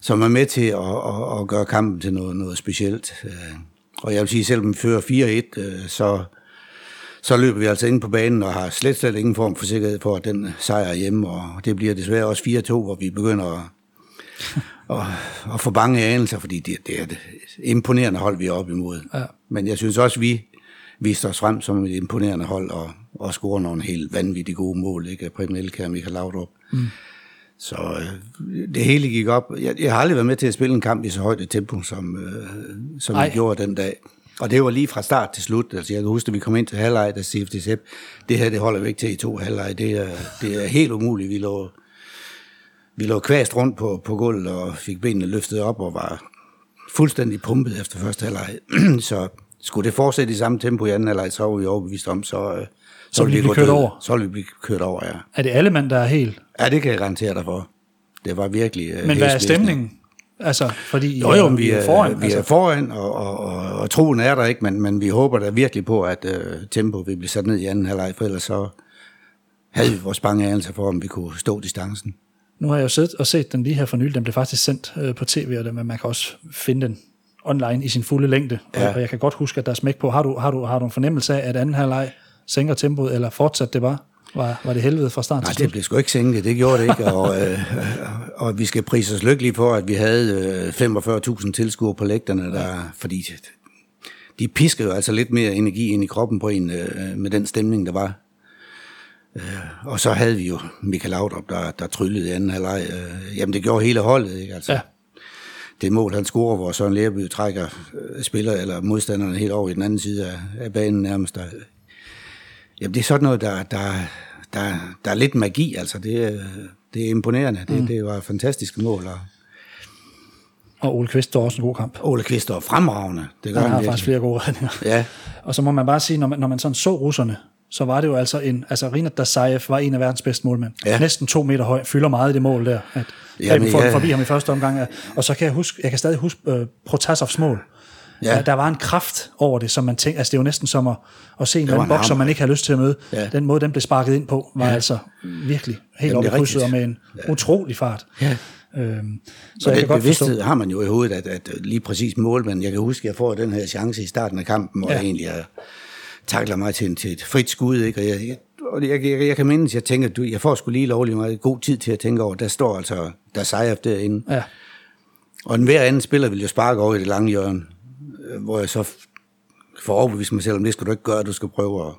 som er med til at, at, at gøre kampen til noget, noget specielt. Øh, og jeg vil sige, selvom vi fører 4-1, øh, så, så løber vi altså ind på banen og har slet, slet ingen form for sikkerhed for, at den sejr hjemme. Og det bliver desværre også 4-2, hvor vi begynder at, at, at få bange anelser, fordi det, det er et imponerende hold, vi er op imod. Ja. Men jeg synes også, vi viste os frem som et imponerende hold og, og score nogle helt vanvittigt gode mål, ikke? Preben Elkær og Michael Laudrup. Mm. Så øh, det hele gik op. Jeg, jeg har aldrig været med til at spille en kamp i så højt et tempo, som, øh, som vi gjorde den dag. Og det var lige fra start til slut. Altså, jeg kan huske, at vi kom ind til halvleg, da CFD Sepp, det her, det holder vi ikke til i to halvleg. Det er, det er helt umuligt. Vi lå, vi lå kvæst rundt på, på gulvet og fik benene løftet op og var fuldstændig pumpet efter første halvleg. så skulle det fortsætte i samme tempo i anden halvleg, så var vi overbevist om, så, øh, så, vil vi blive kørt over? Så vil vi blive kørt over, ja. Er det alle mand, der er helt? Ja, det kan jeg garantere dig for. Det var virkelig... Øh, Men hvad er stemningen? Altså, fordi jo, jo, vi, vi er foran. Vi altså. er foran, og, og, og, og troen er der ikke, men, men vi håber da virkelig på, at uh, tempo vil blive sat ned i anden halvleg, for ellers så havde vi vores bange anelse for, om vi kunne stå distancen. Nu har jeg jo siddet og set den lige her for nylig. Den blev faktisk sendt uh, på tv, og men man kan også finde den online i sin fulde længde. Ja. Og, og jeg kan godt huske, at der er smæk på. Har du, har du, har du en fornemmelse af, at anden halvleg sænker tempoet, eller fortsat det bare? Var, var det helvede fra start Nej, til slut? det blev sgu ikke sænket, det gjorde det ikke, og, øh, og vi skal prise os lykkelige for, at vi havde øh, 45.000 tilskuere på lægterne, der, ja. fordi de piskede jo altså lidt mere energi ind i kroppen på en, øh, med den stemning, der var. Øh, og så havde vi jo Michael Laudrup, der, der tryllede i anden halvleg. Øh, jamen, det gjorde hele holdet, ikke? Altså, ja. Det mål, han scorer, hvor Søren Lerby trækker øh, spiller eller modstanderne helt over i den anden side af, af banen nærmest, der, Jamen, det er sådan noget, der, der, der, der er lidt magi, altså. Det, det er imponerende. Det, mm. det var fantastiske mål. Og, og Ole Kvist var også en god kamp. Ole Kvist var fremragende. Det gør han, han har faktisk flere gode redninger. Ja. Og så må man bare sige, når man, når man sådan så russerne, så var det jo altså en, altså Rinat Dasayev var en af verdens bedste målmænd. Ja. Næsten to meter høj, fylder meget i det mål der. At Jamen, får ja. forbi ham i første omgang. Og så kan jeg huske, jeg kan stadig huske uh, Protasovs mål Ja. Der, der var en kraft over det, som man tænkte, altså det var næsten som at, at se en anden boks, som man ikke havde lyst til at møde. Ja. Den måde, den blev sparket ind på, var ja. altså virkelig helt oppe krydset og med en ja. utrolig fart. Ja. Øhm, så og jeg den kan bevidsthed godt har man jo i hovedet, at, at lige præcis målmanden, jeg kan huske, at jeg får den her chance i starten af kampen, hvor ja. jeg egentlig jeg takler mig til, til et frit skud, ikke? og jeg, jeg og jeg, jeg, jeg kan mindes, jeg tænker, du, jeg får sgu lige lovlig meget god tid til at tænke over, der står altså, der sejrer derinde. Ja. Og en hver anden spiller vil jo sparke over i det lange hjørne, hvor jeg så får overbevist mig selv om, det skal du ikke gøre, du skal prøve at,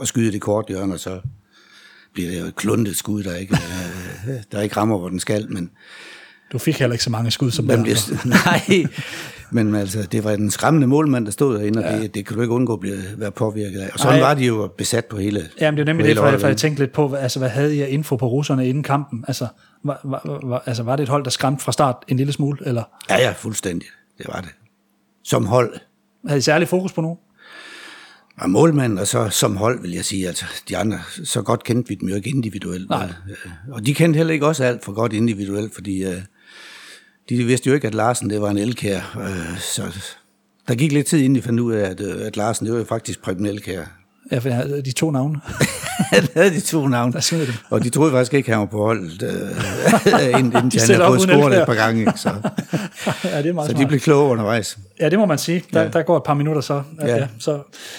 at skyde det kort hjørne, og så bliver det jo et kluntet skud, der ikke, øh, der ikke rammer, hvor den skal, men... Du fik heller ikke så mange skud som der. Nej, men altså, det var en skræmmende målmand, der stod derinde, og ja. det, det kan du ikke undgå at blive, være påvirket af. Og sådan Ej, var de jo besat på hele Jamen, det er nemlig det, for, for jeg tænkte lidt på, altså, hvad havde jeg info på russerne inden kampen? Altså var, var, var, altså, var det et hold, der skræmte fra start en lille smule? Eller? Ja, ja, fuldstændig. Det var det. Som hold. Havde I særlig fokus på nogen? Og målmand, og så som hold, vil jeg sige, altså de andre, så godt kendte vi dem jo ikke individuelt. Nej. Øh, og de kendte heller ikke også alt for godt individuelt, fordi uh, de vidste jo ikke, at Larsen det var en elkær. Uh, så der gik lidt tid, inden de fandt ud af, at, at Larsen det var jo faktisk Preben Elkær. Ja, de to navne. han havde de to navne. Og de troede faktisk ikke, at han var på holdet, øh, inden, inden de han havde fået scoret et par gange. Ikke? Så, ja, det er meget så smart. de blev kloge undervejs. Ja, det må man sige. Der, ja. der går et par minutter så. Ja. Ja, så.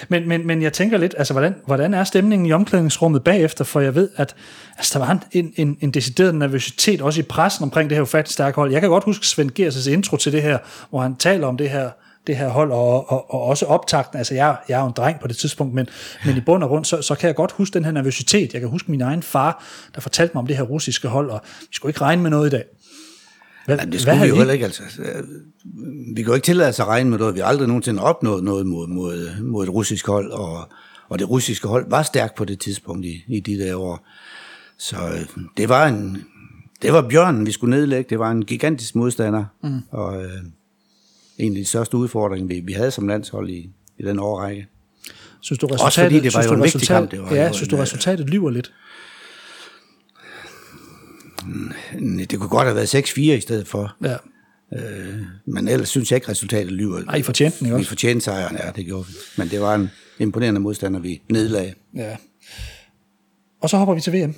Men, men, men jeg tænker lidt, altså, hvordan, hvordan er stemningen i omklædningsrummet bagefter? For jeg ved, at altså, der var en, en, en decideret nervøsitet også i pressen omkring det her ufattigt stærke hold. Jeg kan godt huske Svend Gers' intro til det her, hvor han taler om det her det her hold, og, og, og også optakten. Altså, jeg, jeg er jo en dreng på det tidspunkt, men, men i bund og grund, så, så kan jeg godt huske den her nervøsitet. Jeg kan huske min egen far, der fortalte mig om det her russiske hold, og vi skulle ikke regne med noget i dag. Hvad, Nej, det skulle hvad vi jo heller ikke. Altså. Vi kan jo ikke tillade os at regne med noget. Vi har aldrig nogensinde opnået noget mod, mod, mod et russisk hold, og, og det russiske hold var stærkt på det tidspunkt i, i de der år. Så øh, det var en, det var bjørnen, vi skulle nedlægge. Det var en gigantisk modstander. Mm. Og, øh, egentlig de største udfordring, vi, vi havde som landshold i, i den årrække. Synes du resultatet, Også fordi det var jo en vigtig kamp. Det var ja, synes du resultatet lyver lidt? Mm, det kunne godt have været 6-4 i stedet for. Ja. Øh, men ellers synes jeg ikke, resultatet lyver. Nej, I fortjente den også. Vi fortjente sejren, ja, det gjorde vi. Men det var en imponerende modstander, vi nedlagde. Ja. Og så hopper vi til VM.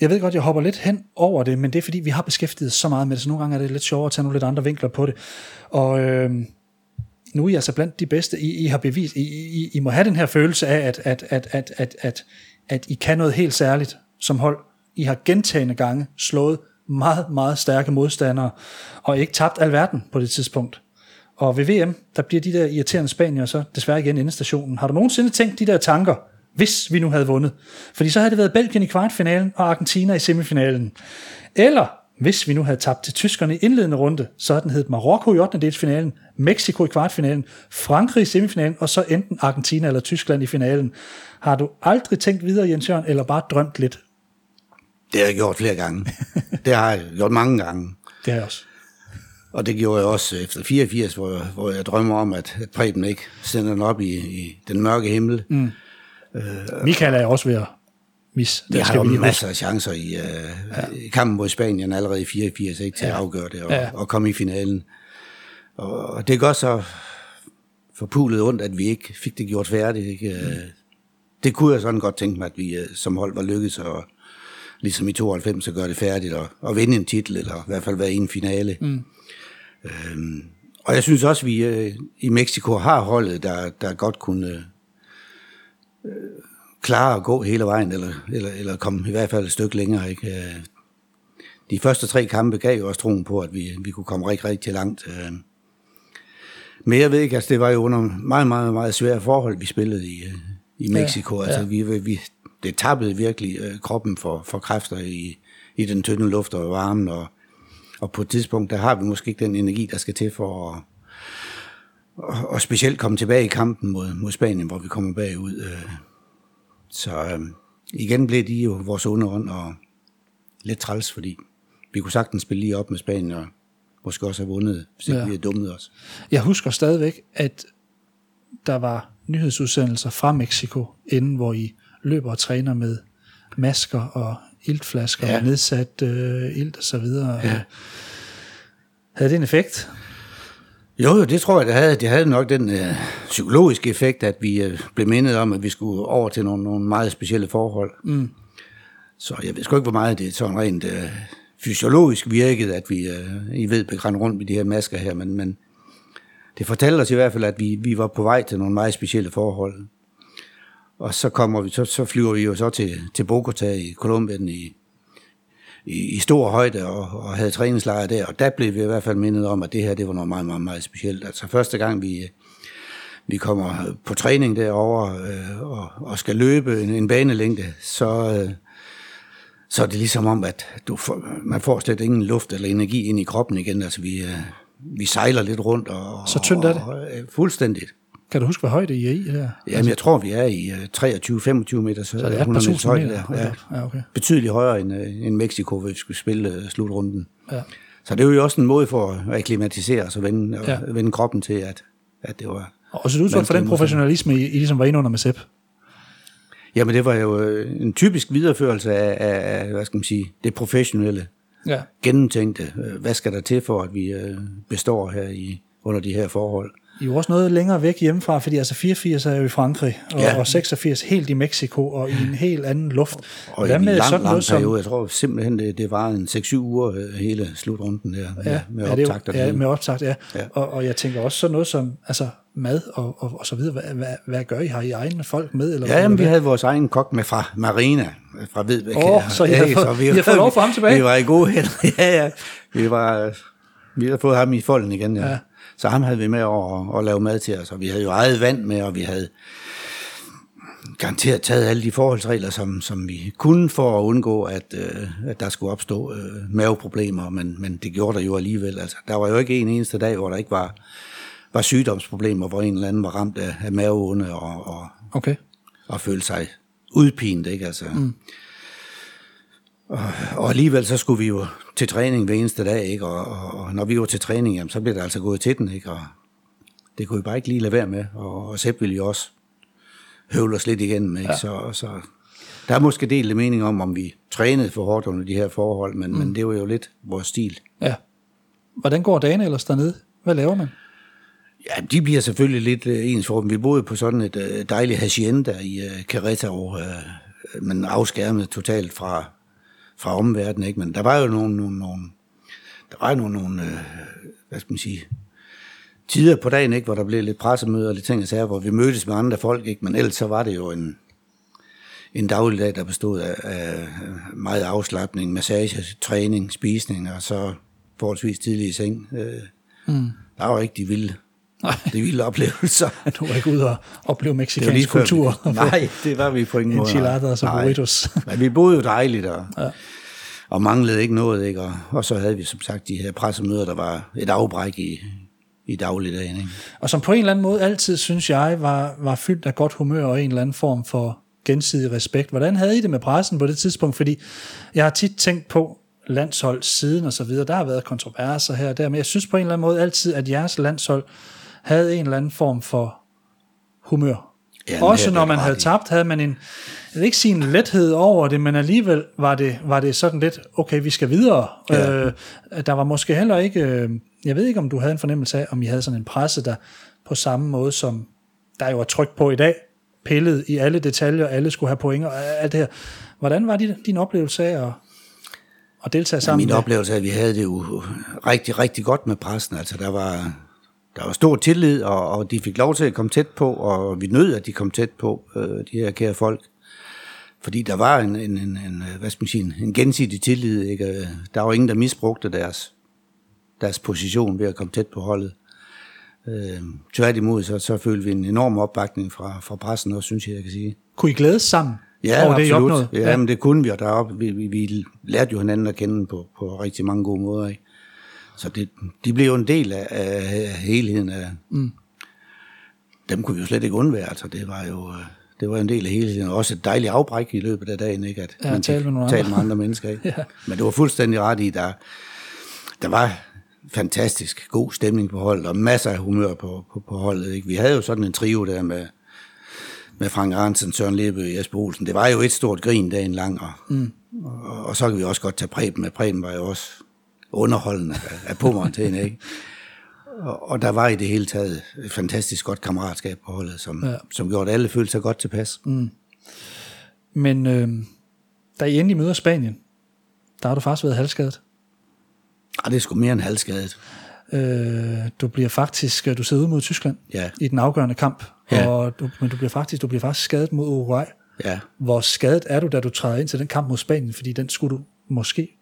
Jeg ved godt, jeg hopper lidt hen over det, men det er fordi, vi har beskæftiget så meget med det, så nogle gange er det lidt sjovere at tage nogle lidt andre vinkler på det. Og øh, nu er I altså blandt de bedste. I, I har bevist, I, I, I må have den her følelse af, at, at, at, at, at, at, at I kan noget helt særligt som hold. I har gentagende gange slået meget, meget stærke modstandere, og ikke tabt alverden på det tidspunkt. Og ved VM, der bliver de der irriterende spanier så desværre igen endestationen. Har du nogensinde tænkt de der tanker, hvis vi nu havde vundet. Fordi så havde det været Belgien i kvartfinalen og Argentina i semifinalen. Eller hvis vi nu havde tabt til tyskerne i indledende runde, så havde den heddet Marokko i 8. finalen, Mexico i kvartfinalen, Frankrig i semifinalen, og så enten Argentina eller Tyskland i finalen. Har du aldrig tænkt videre, Jens Jørgen, eller bare drømt lidt? Det har jeg gjort flere gange. det har jeg gjort mange gange. Det har jeg også. Og det gjorde jeg også efter 84, hvor, hvor jeg drømmer om, at Preben ikke sender den op i, i den mørke himmel. Mm Øh, Michael er også ved at mis. Det har jo masser af chancer i, uh, ja. i kampen mod Spanien allerede i 84 ikke, til ja. at afgøre det og, ja. og komme i finalen. Og, og det gør så forpulet ondt, at vi ikke fik det gjort færdigt. Ikke? Mm. Det kunne jeg sådan godt tænke mig, at vi uh, som hold var lykkedes og ligesom i 92 at gøre det færdigt og, og vinde en titel, eller i hvert fald være i en finale. Mm. Øhm, og jeg synes også, at vi uh, i Mexico har holdet, der, der godt kunne øh, klare at gå hele vejen, eller, eller, eller komme i hvert fald et stykke længere. Ikke? Øh, de første tre kampe gav jo også troen på, at vi, vi kunne komme rigtig, rigtig langt. Øh. Men jeg ved ikke, altså det var jo under meget, meget, meget svære forhold, vi spillede i, øh, i Mexico. Ja, altså, ja. Altså vi, vi, det tappede virkelig kroppen for, for kræfter i, i den tynde luft og varmen, og, og på et tidspunkt, der har vi måske ikke den energi, der skal til for at, og, og specielt komme tilbage i kampen mod, mod Spanien, hvor vi kommer bagud. Øh. Så øh, igen blev de jo vores underånd og lidt træls, fordi vi kunne sagtens spille lige op med Spanien og måske også have vundet, hvis ikke ja. vi havde dummet os. Jeg husker stadigvæk, at der var nyhedsudsendelser fra Mexico, inden hvor I løber og træner med masker og iltflasker ja. og nedsat øh, ilt og så videre. Ja. Havde det en effekt? Jo, jo, det tror jeg, det havde. Det havde nok den øh, psykologiske effekt, at vi øh, blev mindet om, at vi skulle over til nogle, nogle meget specielle forhold. Mm. Så jeg ved sgu ikke, hvor meget det er sådan rent øh, fysiologisk virkede, at vi, øh, I ved, begrænde rundt med de her masker her, men, men det fortalte os i hvert fald, at vi, vi var på vej til nogle meget specielle forhold. Og så kommer vi, så, så flyver vi jo så til, til Bogota i Kolumbien i, i, i stor højde og, og havde træningslejre der, og der blev vi i hvert fald mindet om, at det her, det var noget meget, meget, meget specielt. Altså første gang vi, vi kommer på træning derovre øh, og, og skal løbe en, en banelængde, så, øh, så er det ligesom om, at du får, man får slet ingen luft eller energi ind i kroppen igen. Altså vi, øh, vi sejler lidt rundt. Og, så tyndt er det? Og, og, øh, fuldstændigt. Kan du huske, hvad højde I er i her? Jamen, jeg tror, vi er i uh, 23-25 meter. Så, så det er 100 meters højde der. Ja. ja, okay. Betydeligt højere end, uh, end Mexico, hvor vi skulle spille uh, slutrunden. Ja. Så det er jo også en måde for at akklimatisere os og vende, ja. og vende kroppen til, at, at det var... Og så du udtryk for den professionalisme, I, I ligesom var inde under med Sepp? Jamen, det var jo en typisk videreførelse af, af, af hvad skal man sige, det professionelle. Ja. Gennemtænkte. Hvad skal der til for, at vi består her i, under de her forhold? I er jo også noget længere væk hjemmefra, fordi altså 84 er jo i Frankrig, og, ja. og 86 helt i Mexico, og i en helt anden luft. Og Hvad med en lang, sådan lang noget periode, som... jeg tror simpelthen, det, det var en 6-7 uger øh, hele slutrunden der, ja, med, med optakt. Ja, med optakt, ja. ja. Og, og jeg tænker også sådan noget som altså mad og, og, og så videre. Hvad, hvad, hvad gør I? Har I egne folk med? Eller ja, jamen, vi havde vores egen kok med fra Marina, fra Vedbæk. Åh, oh, så I har, fået, så vi, I har fået lov for ham tilbage? Vi var i gode hænder, ja, ja. Vi, var, vi havde fået ham i folden igen, ja. ja. Så ham havde vi med over og lave mad til os, og vi havde jo eget vand med, og vi havde garanteret taget alle de forholdsregler, som, som vi kunne for at undgå, at, øh, at der skulle opstå øh, maveproblemer, men, men det gjorde der jo alligevel. Altså, der var jo ikke en eneste dag, hvor der ikke var, var sygdomsproblemer, hvor en eller anden var ramt af, af maveonde og, og, okay. og følte sig udpint. Ikke? Altså, mm. Og, og alligevel så skulle vi jo til træning hver eneste dag, ikke? Og, og, og når vi var til træning, jamen, så blev der altså gået til den, ikke? Og det kunne vi bare ikke lige lade være med, og, og Sepp ville jo også høvle os lidt igennem, ikke? Ja. Så, så der er måske delt mening om, om vi trænede for hårdt under de her forhold, men, mm. men det var jo lidt vores stil. Ja. Hvordan går dagene ellers dernede? Hvad laver man? Ja, de bliver selvfølgelig lidt ens for dem. Vi boede på sådan et uh, dejligt hacienda i uh, Querétaro, uh, men afskærmet totalt fra, fra omverdenen, ikke? Men der var jo nogle, nogle, nogle der var jo nogle, nogle øh, hvad skal man sige, tider på dagen, ikke? Hvor der blev lidt pressemøder og lidt ting og sager, hvor vi mødtes med andre folk, ikke? Men ellers så var det jo en, en dagligdag, der bestod af, af meget afslappning, massage, træning, spisning, og så forholdsvis tidlig i seng. Øh, mm. Der var ikke de vilde Nej. Det vilde oplevelser. Du var ikke ude og opleve mexikansk kultur? Vi, nej, det var vi på ingen måde. Enchiladas og burritos. Men vi boede jo dejligt, og, ja. og manglede ikke noget. Ikke? Og, og så havde vi som sagt de her pressemøder, der var et afbræk i, i dagligdagen. Ikke? Og som på en eller anden måde altid, synes jeg, var, var fyldt af godt humør og en eller anden form for gensidig respekt. Hvordan havde I det med pressen på det tidspunkt? Fordi jeg har tit tænkt på, landshold siden og så videre. Der har været kontroverser her og der, men jeg synes på en eller anden måde altid, at jeres landshold havde en eller anden form for humør. Ja, Også når man havde tabt, havde man en, jeg vil ikke sige en lethed over det, men alligevel var det, var det sådan lidt, okay, vi skal videre. Ja. Øh, der var måske heller ikke, øh, jeg ved ikke, om du havde en fornemmelse af, om I havde sådan en presse, der på samme måde som der jo er tryk på i dag, pillet i alle detaljer, alle skulle have point og alt det her. Hvordan var din, din oplevelse af at, at deltage sammen? Ja, min oplevelse af, at vi havde det jo rigtig, rigtig godt med pressen. Altså, der var, der var stor tillid, og, og de fik lov til at komme tæt på, og vi nød, at de kom tæt på, øh, de her kære folk. Fordi der var en, en, en, en hvad skal man sige, en gensidig tillid. Ikke? Der var ingen, der misbrugte deres, deres position ved at komme tæt på holdet. Øh, tværtimod, så, så følte vi en enorm opbakning fra, fra pressen, og synes jeg, jeg kan sige. Kunne I glædes sammen? Ja, over absolut. Det, I ja, ja, men det kunne vi, og deroppe, vi, vi, vi lærte jo hinanden at kende på, på rigtig mange gode måder. Ikke? Så det, de blev jo en del af, af helheden af... Mm. Dem kunne vi jo slet ikke undvære, altså det var jo... Det var en del af helheden, og også et dejligt afbræk i løbet af dagen, ikke? at ja, man talte med, tale med andre mennesker. Ikke? ja. Men det var fuldstændig ret i, der, der var fantastisk god stemning på holdet, og masser af humør på, på, på holdet. Ikke? Vi havde jo sådan en trio der med, med Frank Arnsen, Søren Lebe og Jesper Olsen. Det var jo et stort grin dagen lang, og, mm. og, og så kan vi også godt tage Preben med. Preben var jo også underholdende af, pummeren til hende, ikke? og, og der var i det hele taget et fantastisk godt kammeratskab på holdet, som, ja. som gjorde, at alle følte sig godt tilpas. Mm. Men øh, da I endelig møder Spanien, der har du faktisk været halvskadet. Ja, det er sgu mere end halvskadet. Øh, du bliver faktisk, du sidder ud mod Tyskland ja. i den afgørende kamp, ja. og du, men du bliver, faktisk, du bliver faktisk skadet mod Uruguay. Ja. Hvor skadet er du, da du træder ind til den kamp mod Spanien, fordi den skulle du måske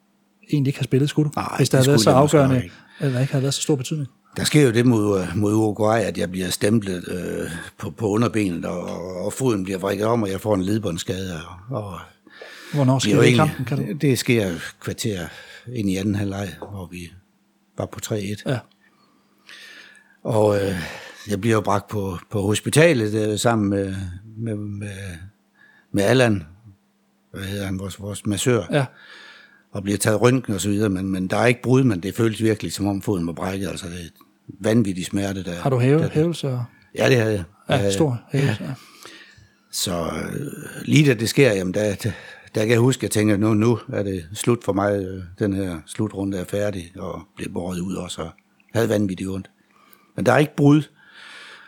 egentlig ikke have spillet, skulle du? Nej, Hvis der havde været så afgørende, eller ikke havde været så stor betydning. Der sker jo det mod, mod Uruguay, at jeg bliver stemplet øh, på, på underbenet, og, og foden bliver vrikket om, og jeg får en ledbåndsskade. Og, og Hvornår sker det i kampen? Kan du? Det, det sker kvarter ind i anden halvleg, hvor vi var på 3-1. Ja. Og øh, jeg bliver jo bragt på, på hospitalet øh, sammen med, med, med, med Allan, hvad hedder han, vores, vores massør. Ja og bliver taget røntgen og så videre, men, men der er ikke brud, men det føles virkelig, som om foden var brækket. Altså, det er vanvittig smerte. Der, har du hæve, der, hævelse? Ja, det havde jeg. Ja, stor hævelse, ja. Så øh, lige da det sker, jamen, der, der, der kan jeg huske, at jeg tænker, nu, nu er det slut for mig, øh, den her slutrunde er færdig, og bliver båret ud også, og havde vanvittigt ondt. Men der er ikke brud.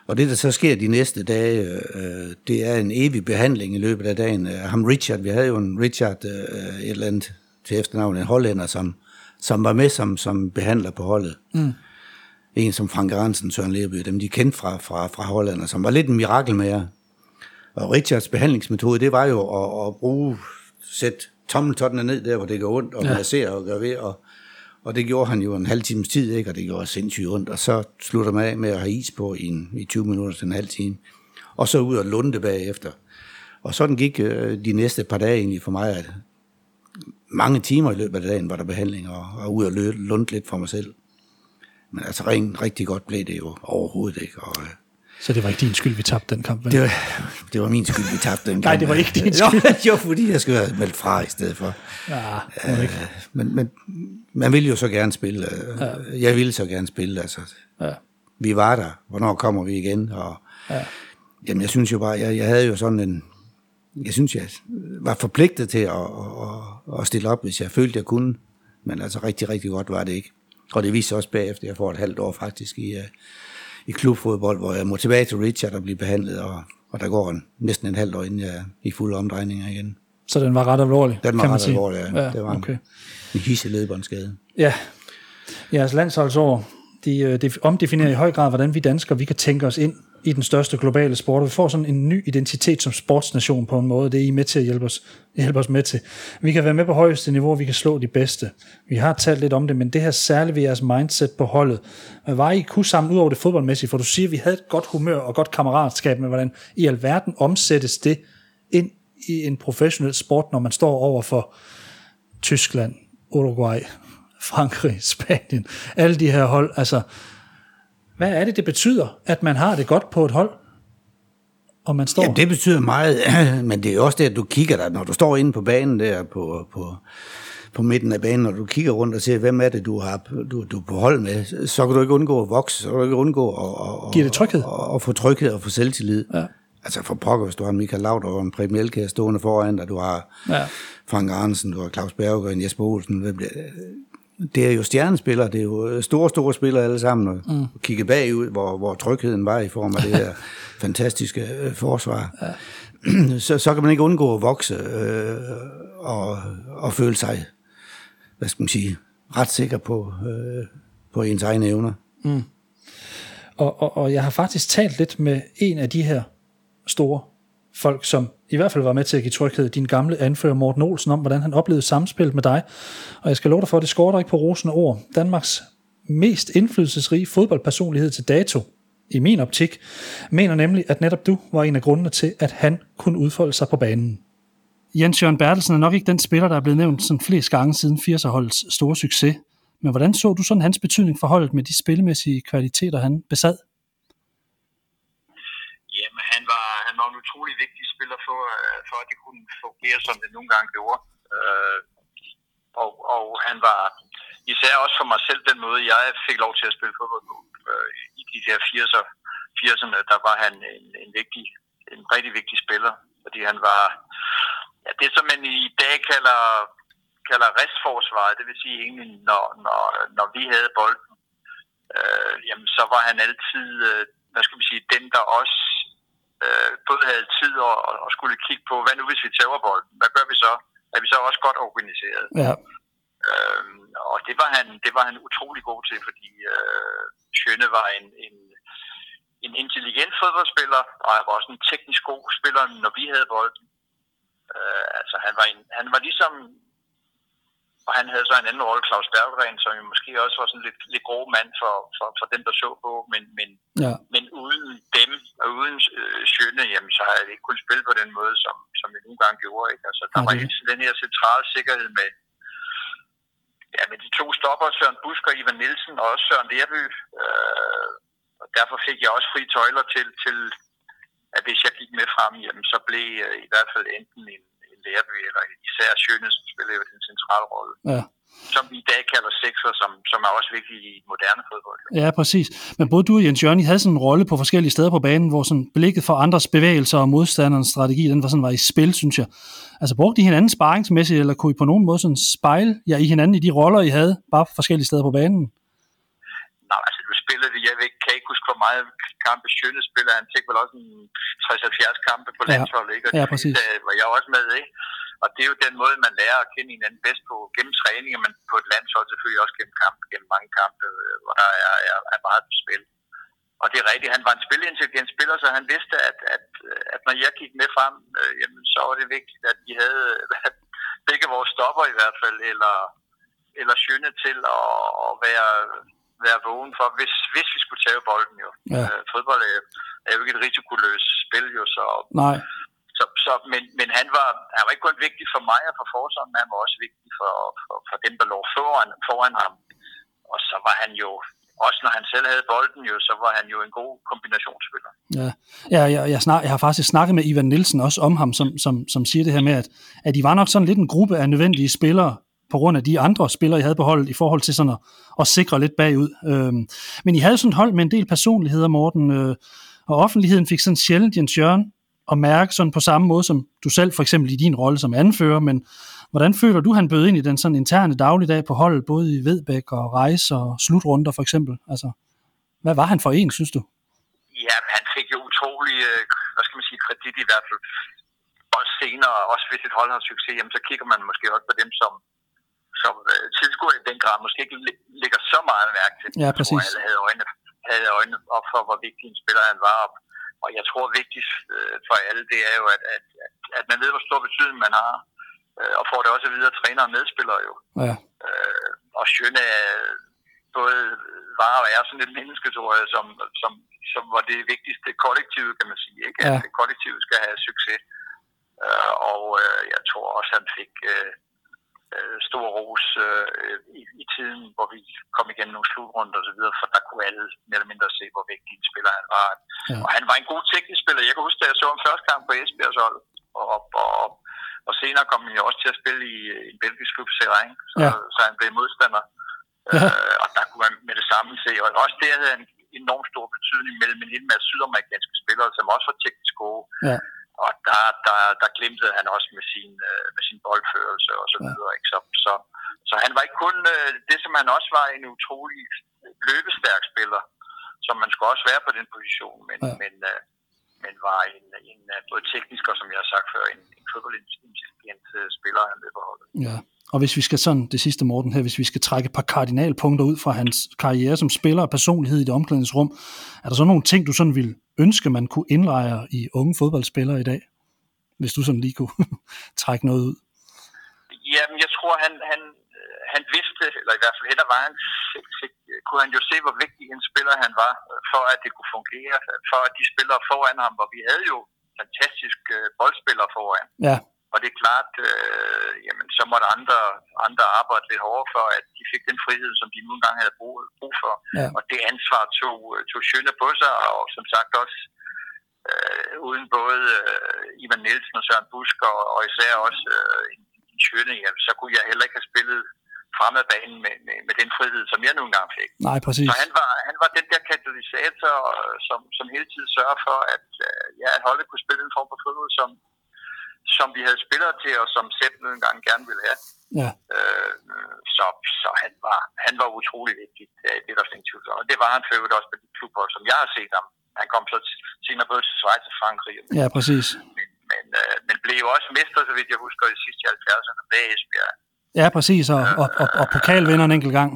Og det, der så sker de næste dage, øh, det er en evig behandling i løbet af dagen. Ham Richard, vi havde jo en Richard, øh, et eller andet til efternavn, en hollænder, som, som var med som, som behandler på holdet. Mm. En som Frank Ransen, Søren Lerby, dem de kendte fra, fra, fra Holland, som var lidt en mirakel med jer. Og Richards behandlingsmetode, det var jo at, at bruge, sætte tommeltottene ned der, hvor det gør ondt, og ja. massere og gøre ved, og, og det gjorde han jo en halv times tid, ikke? og det gjorde sindssygt ondt, og så slutter man af med at have is på i, en, i 20 minutter til en halv time, og så ud og lunde bagefter. Og sådan gik øh, de næste par dage egentlig for mig, at mange timer i løbet af dagen var der behandling, og, og ud og lunde lidt for mig selv. Men altså rent, rigtig godt blev det jo overhovedet ikke. Og, øh, så det var ikke din skyld, vi tabte den kamp? Det var, det var min skyld, vi tabte den kamp. Nej, det var ikke din skyld. jo, jo, fordi jeg skulle have meldt fra i stedet for. Ja, uh, ikke. Men, men man ville jo så gerne spille. Uh, ja. Jeg ville så gerne spille. Altså. Ja. Vi var der. Hvornår kommer vi igen? Og, ja. Jamen, jeg synes jo bare, jeg, jeg havde jo sådan en, jeg synes, jeg var forpligtet til at, at, at stille op, hvis jeg følte, jeg kunne. Men altså rigtig, rigtig godt var det ikke. Og det viste også bagefter, at jeg får et halvt år faktisk i, uh, i klubfodbold, hvor jeg må tilbage til Richard og blive behandlet, og, og der går en, næsten en halvt år, inden jeg er i fulde omdrejninger igen. Så den var ret alvorlig, Den var kan ret sige. alvorlig, ja. ja det var okay. en, en hisse ledbåndsskade. Ja. Jeres landsholdsår, de, øh, de omdefinerer i høj grad, hvordan vi danskere vi kan tænke os ind i den største globale sport, og vi får sådan en ny identitet som sportsnation på en måde. Det er I med til at hjælpe os, hjælpe os med til. Vi kan være med på højeste niveau, vi kan slå de bedste. Vi har talt lidt om det, men det her særligt ved jeres mindset på holdet. Hvad var I kunne sammen ud over det fodboldmæssige? For du siger, at vi havde et godt humør og godt kammeratskab, men hvordan i alverden omsættes det ind i en professionel sport, når man står over for Tyskland, Uruguay, Frankrig, Spanien, alle de her hold, altså hvad er det, det betyder, at man har det godt på et hold? Og man står... Ja, det betyder meget, men det er også det, at du kigger der, når du står inde på banen der på, på, på midten af banen, når du kigger rundt og ser, hvem er det, du har du, du er på hold med, så kan du ikke undgå at vokse, så kan du ikke undgå at, at, Giver det tryghed? At, at få tryghed og få selvtillid. Ja. Altså for pokker, hvis du har Michael Laudrup og en Preben Elkær stående foran dig, du har ja. Frank Arnsen, du har Claus Berger og Jesper Olsen, hvem det, det er jo stjernespillere, det er jo store, store spillere alle sammen, og mm. kigge bagud, hvor, hvor trygheden var i form af det her fantastiske øh, forsvar. Ja. så, så kan man ikke undgå at vokse øh, og, og føle sig, hvad skal man sige, ret sikker på, øh, på ens egne evner. Mm. Og, og, og jeg har faktisk talt lidt med en af de her store folk, som i hvert fald var med til at give tryghed, din gamle anfører Morten Olsen, om hvordan han oplevede samspillet med dig. Og jeg skal love dig for, at det skorter ikke på rosende ord. Danmarks mest indflydelsesrige fodboldpersonlighed til dato, i min optik, mener nemlig, at netop du var en af grundene til, at han kunne udfolde sig på banen. Jens Jørgen Bertelsen er nok ikke den spiller, der er blevet nævnt sådan flest gange siden 80'er-holdets store succes. Men hvordan så du sådan hans betydning for holdet med de spillemæssige kvaliteter, han besad? Jamen, han var en utrolig vigtig spiller for, øh, for at det kunne fungere, som det nogle gange gjorde. Øh, og, og han var især også for mig selv den måde, jeg fik lov til at spille fodbold på. Øh, I de der 80'er, 80'erne, der var han en, en, vigtig, en rigtig vigtig spiller, fordi han var ja, det, som man i dag kalder, kalder restforsvaret, det vil sige egentlig, når, når, når vi havde bolden, øh, jamen så var han altid, øh, hvad skal man sige, den der også øh, både havde tid og, og skulle kigge på, hvad nu hvis vi tager bolden? Hvad gør vi så? Er vi så også godt organiseret? Ja. Øhm, og det var, han, det var han utrolig god til, fordi øh, Schøne var en, en, en intelligent fodboldspiller, og han var også en teknisk god spiller, når vi havde bolden. Øh, altså han var, en, han var ligesom og han havde så en anden rolle, Claus Berggren, som jo måske også var sådan lidt, lidt grov mand for, for, for dem, der så på. Men, men, ja. men uden dem og uden øh, Sjøne, jamen, så havde jeg ikke kunnet spille på den måde, som, som vi nogle gange gjorde. Ikke? Altså, der ja, var hele den her centrale sikkerhed med, ja, med de to stopper, Søren Busk og Ivan Nielsen, og også Søren Lerby. Øh, og derfor fik jeg også fri tøjler til, til at hvis jeg gik med frem, jamen, så blev øh, i hvert fald enten en Lærby, eller især Sjøne, som spiller jo den centrale rolle. Ja. Som vi i dag kalder sekser, som, som er også vigtigt i moderne fodbold. Ja, præcis. Men både du og Jens Jørgen, havde sådan en rolle på forskellige steder på banen, hvor sådan blikket for andres bevægelser og modstanderens strategi, den var, sådan, var i spil, synes jeg. Altså brugte I hinanden sparringsmæssigt, eller kunne I på nogen måde sådan spejle jer i hinanden i de roller, I havde, bare forskellige steder på banen? Nej, altså du spillede, jeg ved, kan ikke huske, hvor meget kampe Sjøne spiller. Han fik vel også en 60-70 kampe på landsholdet, ikke? Og ja, præcis. Det var jeg også med, ikke? Og det er jo den måde, man lærer at kende hinanden bedst på gennem træning, men på et landshold selvfølgelig også gennem kampe, gennem mange kampe, øh, hvor der er, er, er meget på spil. Og det er rigtigt, han var en spilintelligent spiller, så han vidste, at, at, at når jeg gik med frem, øh, jamen, så var det vigtigt, at vi havde begge vores stopper i hvert fald, eller, eller skønne til at, at være være vågen for, hvis, hvis vi skulle tage bolden jo. Ja. Øh, fodbold er, er jo ikke et risikoløst spil jo, så... Nej. Så, så, men, men han, var, han var ikke kun vigtig for mig og for forsvaret, men han var også vigtig for, for, for dem, der lå foran, foran ham. Og så var han jo, også når han selv havde bolden jo, så var han jo en god kombinationsspiller. Ja, ja jeg, jeg, snak, jeg har faktisk snakket med Ivan Nielsen også om ham, som, som, som siger det her med, at, at de var nok sådan lidt en gruppe af nødvendige spillere, på grund af de andre spillere, I havde på holdet, i forhold til sådan at, og sikre lidt bagud. Øhm, men I havde sådan et hold med en del personligheder, Morten, øh, og offentligheden fik sådan sjældent Jens Jørgen at mærke sådan på samme måde, som du selv for eksempel i din rolle som anfører, men hvordan føler du, han bød ind i den sådan interne dagligdag på holdet, både i Vedbæk og rejse og slutrunder for eksempel? Altså, hvad var han for en, synes du? Ja, han fik jo utrolig, øh, hvad skal man sige, kredit i hvert fald. Og senere, også hvis et hold har succes, jamen, så kigger man måske også på dem, som, som øh, tilskuer i den grad måske ikke lægger så meget mærke til. Ja, præcis. Alle havde øjnene, havde øjnene op for, hvor vigtig en spiller han var. Og jeg tror vigtigst øh, for alle, det er jo, at, at, at, at man ved, hvor stor betydning man har. Øh, og får det også videre træner og medspillere jo. Ja. Øh, og Sjøne både var og er sådan et menneske, tror jeg, som, som, som var det vigtigste kollektive, kan man sige. Ikke? Ja. At det kollektive skal have succes. Øh, og øh, jeg tror også, han fik... Øh, øh, stor ros øh, i, i tiden, hvor vi kom igennem nogle slutrunder og så videre, for der kunne alle mere eller mindre se, hvor vigtig en spiller han var. Ja. Og han var en god teknisk spiller. Jeg kan huske, da jeg så ham første gang på Esbjergs hold, og, og, og, og senere kom han jo også til at spille i, i en belgisk klub, Seraing, så, ja. så han blev modstander. Ja. Øh, og der kunne man med det samme se, og også det havde en enormt stor betydning mellem en hel masse sydamerikanske spillere, som også var teknisk gode. Ja og der, der, der glimtede han også med sin, øh, med sin boldførelse og så videre. Ikke? Så, så, så han var ikke kun øh, det, som han også var en utrolig løbestærk spiller, som man skulle også være på den position, men, ja. men, øh, men var en, en både teknisk og, som jeg har sagt før, en, en fodboldintelligent spiller, han løber holdet. Ja. Og hvis vi skal sådan, det sidste Morten her, hvis vi skal trække et par kardinalpunkter ud fra hans karriere som spiller og personlighed i det omklædningsrum, er der så nogle ting, du sådan vil ønske, man kunne indlejre i unge fodboldspillere i dag? Hvis du sådan lige kunne trække noget ud. Jamen, jeg tror, han, han, han vidste, eller i hvert fald hen ad vejen, kunne han jo se, hvor vigtig en spiller han var, for at det kunne fungere, for at de spillere foran ham, hvor vi havde jo fantastiske øh, boldspillere foran. Ja. Og det er klart, øh, jamen, så måtte andre, andre arbejde lidt hårdere for, at de fik den frihed, som de nogle gange havde brug, brug for. Ja. Og det ansvar tog, tog Sjøne på sig, og som sagt også øh, uden både øh, Ivan Nielsen og Søren Busk, og, og især også øh, en Sjøne, ja, så kunne jeg heller ikke have spillet fremad banen med, med, med den frihed, som jeg nogle gange fik. Nej, præcis. Så han var, han var den der katalysator, som, som hele tiden sørger for, at, øh, ja, at holdet kunne spille en form for fodbold, som, som vi havde spillere til, og som Sepp en gang gerne ville have. Ja. Øh, så, så han, var, han var utrolig vigtig, det, det er der ingen tvivl Og det var han for også på de klubhold, som jeg har set ham. Han kom så senere både til Schweiz og Frankrig. Ja, præcis. Men, men, øh, men blev jo også mester, så vidt jeg husker, i sidste 70'erne med Esbjerg. Ja, præcis, og, og, og, og pokalvinder en enkelt gang.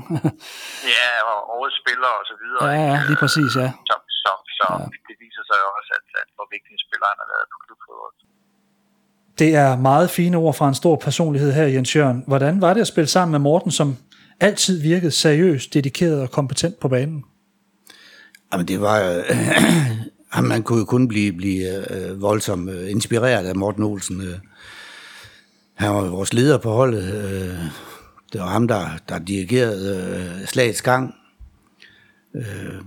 ja, og årets spiller og så videre. Ja, ja, lige præcis, ja. Så, så, så ja. det viser sig også, at, at hvor vigtig en spiller han har været på klubfodbold. Det er meget fine ord fra en stor personlighed her, Jens Jørgen. Hvordan var det at spille sammen med Morten, som altid virkede seriøst, dedikeret og kompetent på banen? Jamen, det var... Øh, man kunne jo kun blive, blive øh, voldsomt øh, inspireret af Morten Olsen. Øh. Han var vores leder på holdet. Øh, det var ham, der, der dirigerede øh, slagets gang. Øh,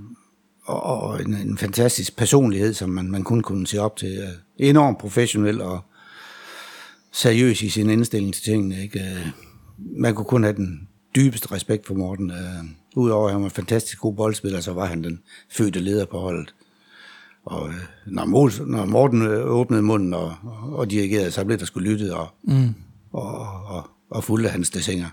og, og en, en fantastisk personlighed, som man, man kun kunne se op til. Øh, enormt professionel og seriøs i sin indstilling til tingene. Ikke? Øh, man kunne kun have den dybeste respekt for Morten. Øh, Udover at han var en fantastisk god boldspiller, så var han den fødte leder på holdet. Og øh, når, Morten, når Morten åbnede munden og, og dirigerede, så blev der skulle lyttet og, mm. og, og, og fulgte hans desinger.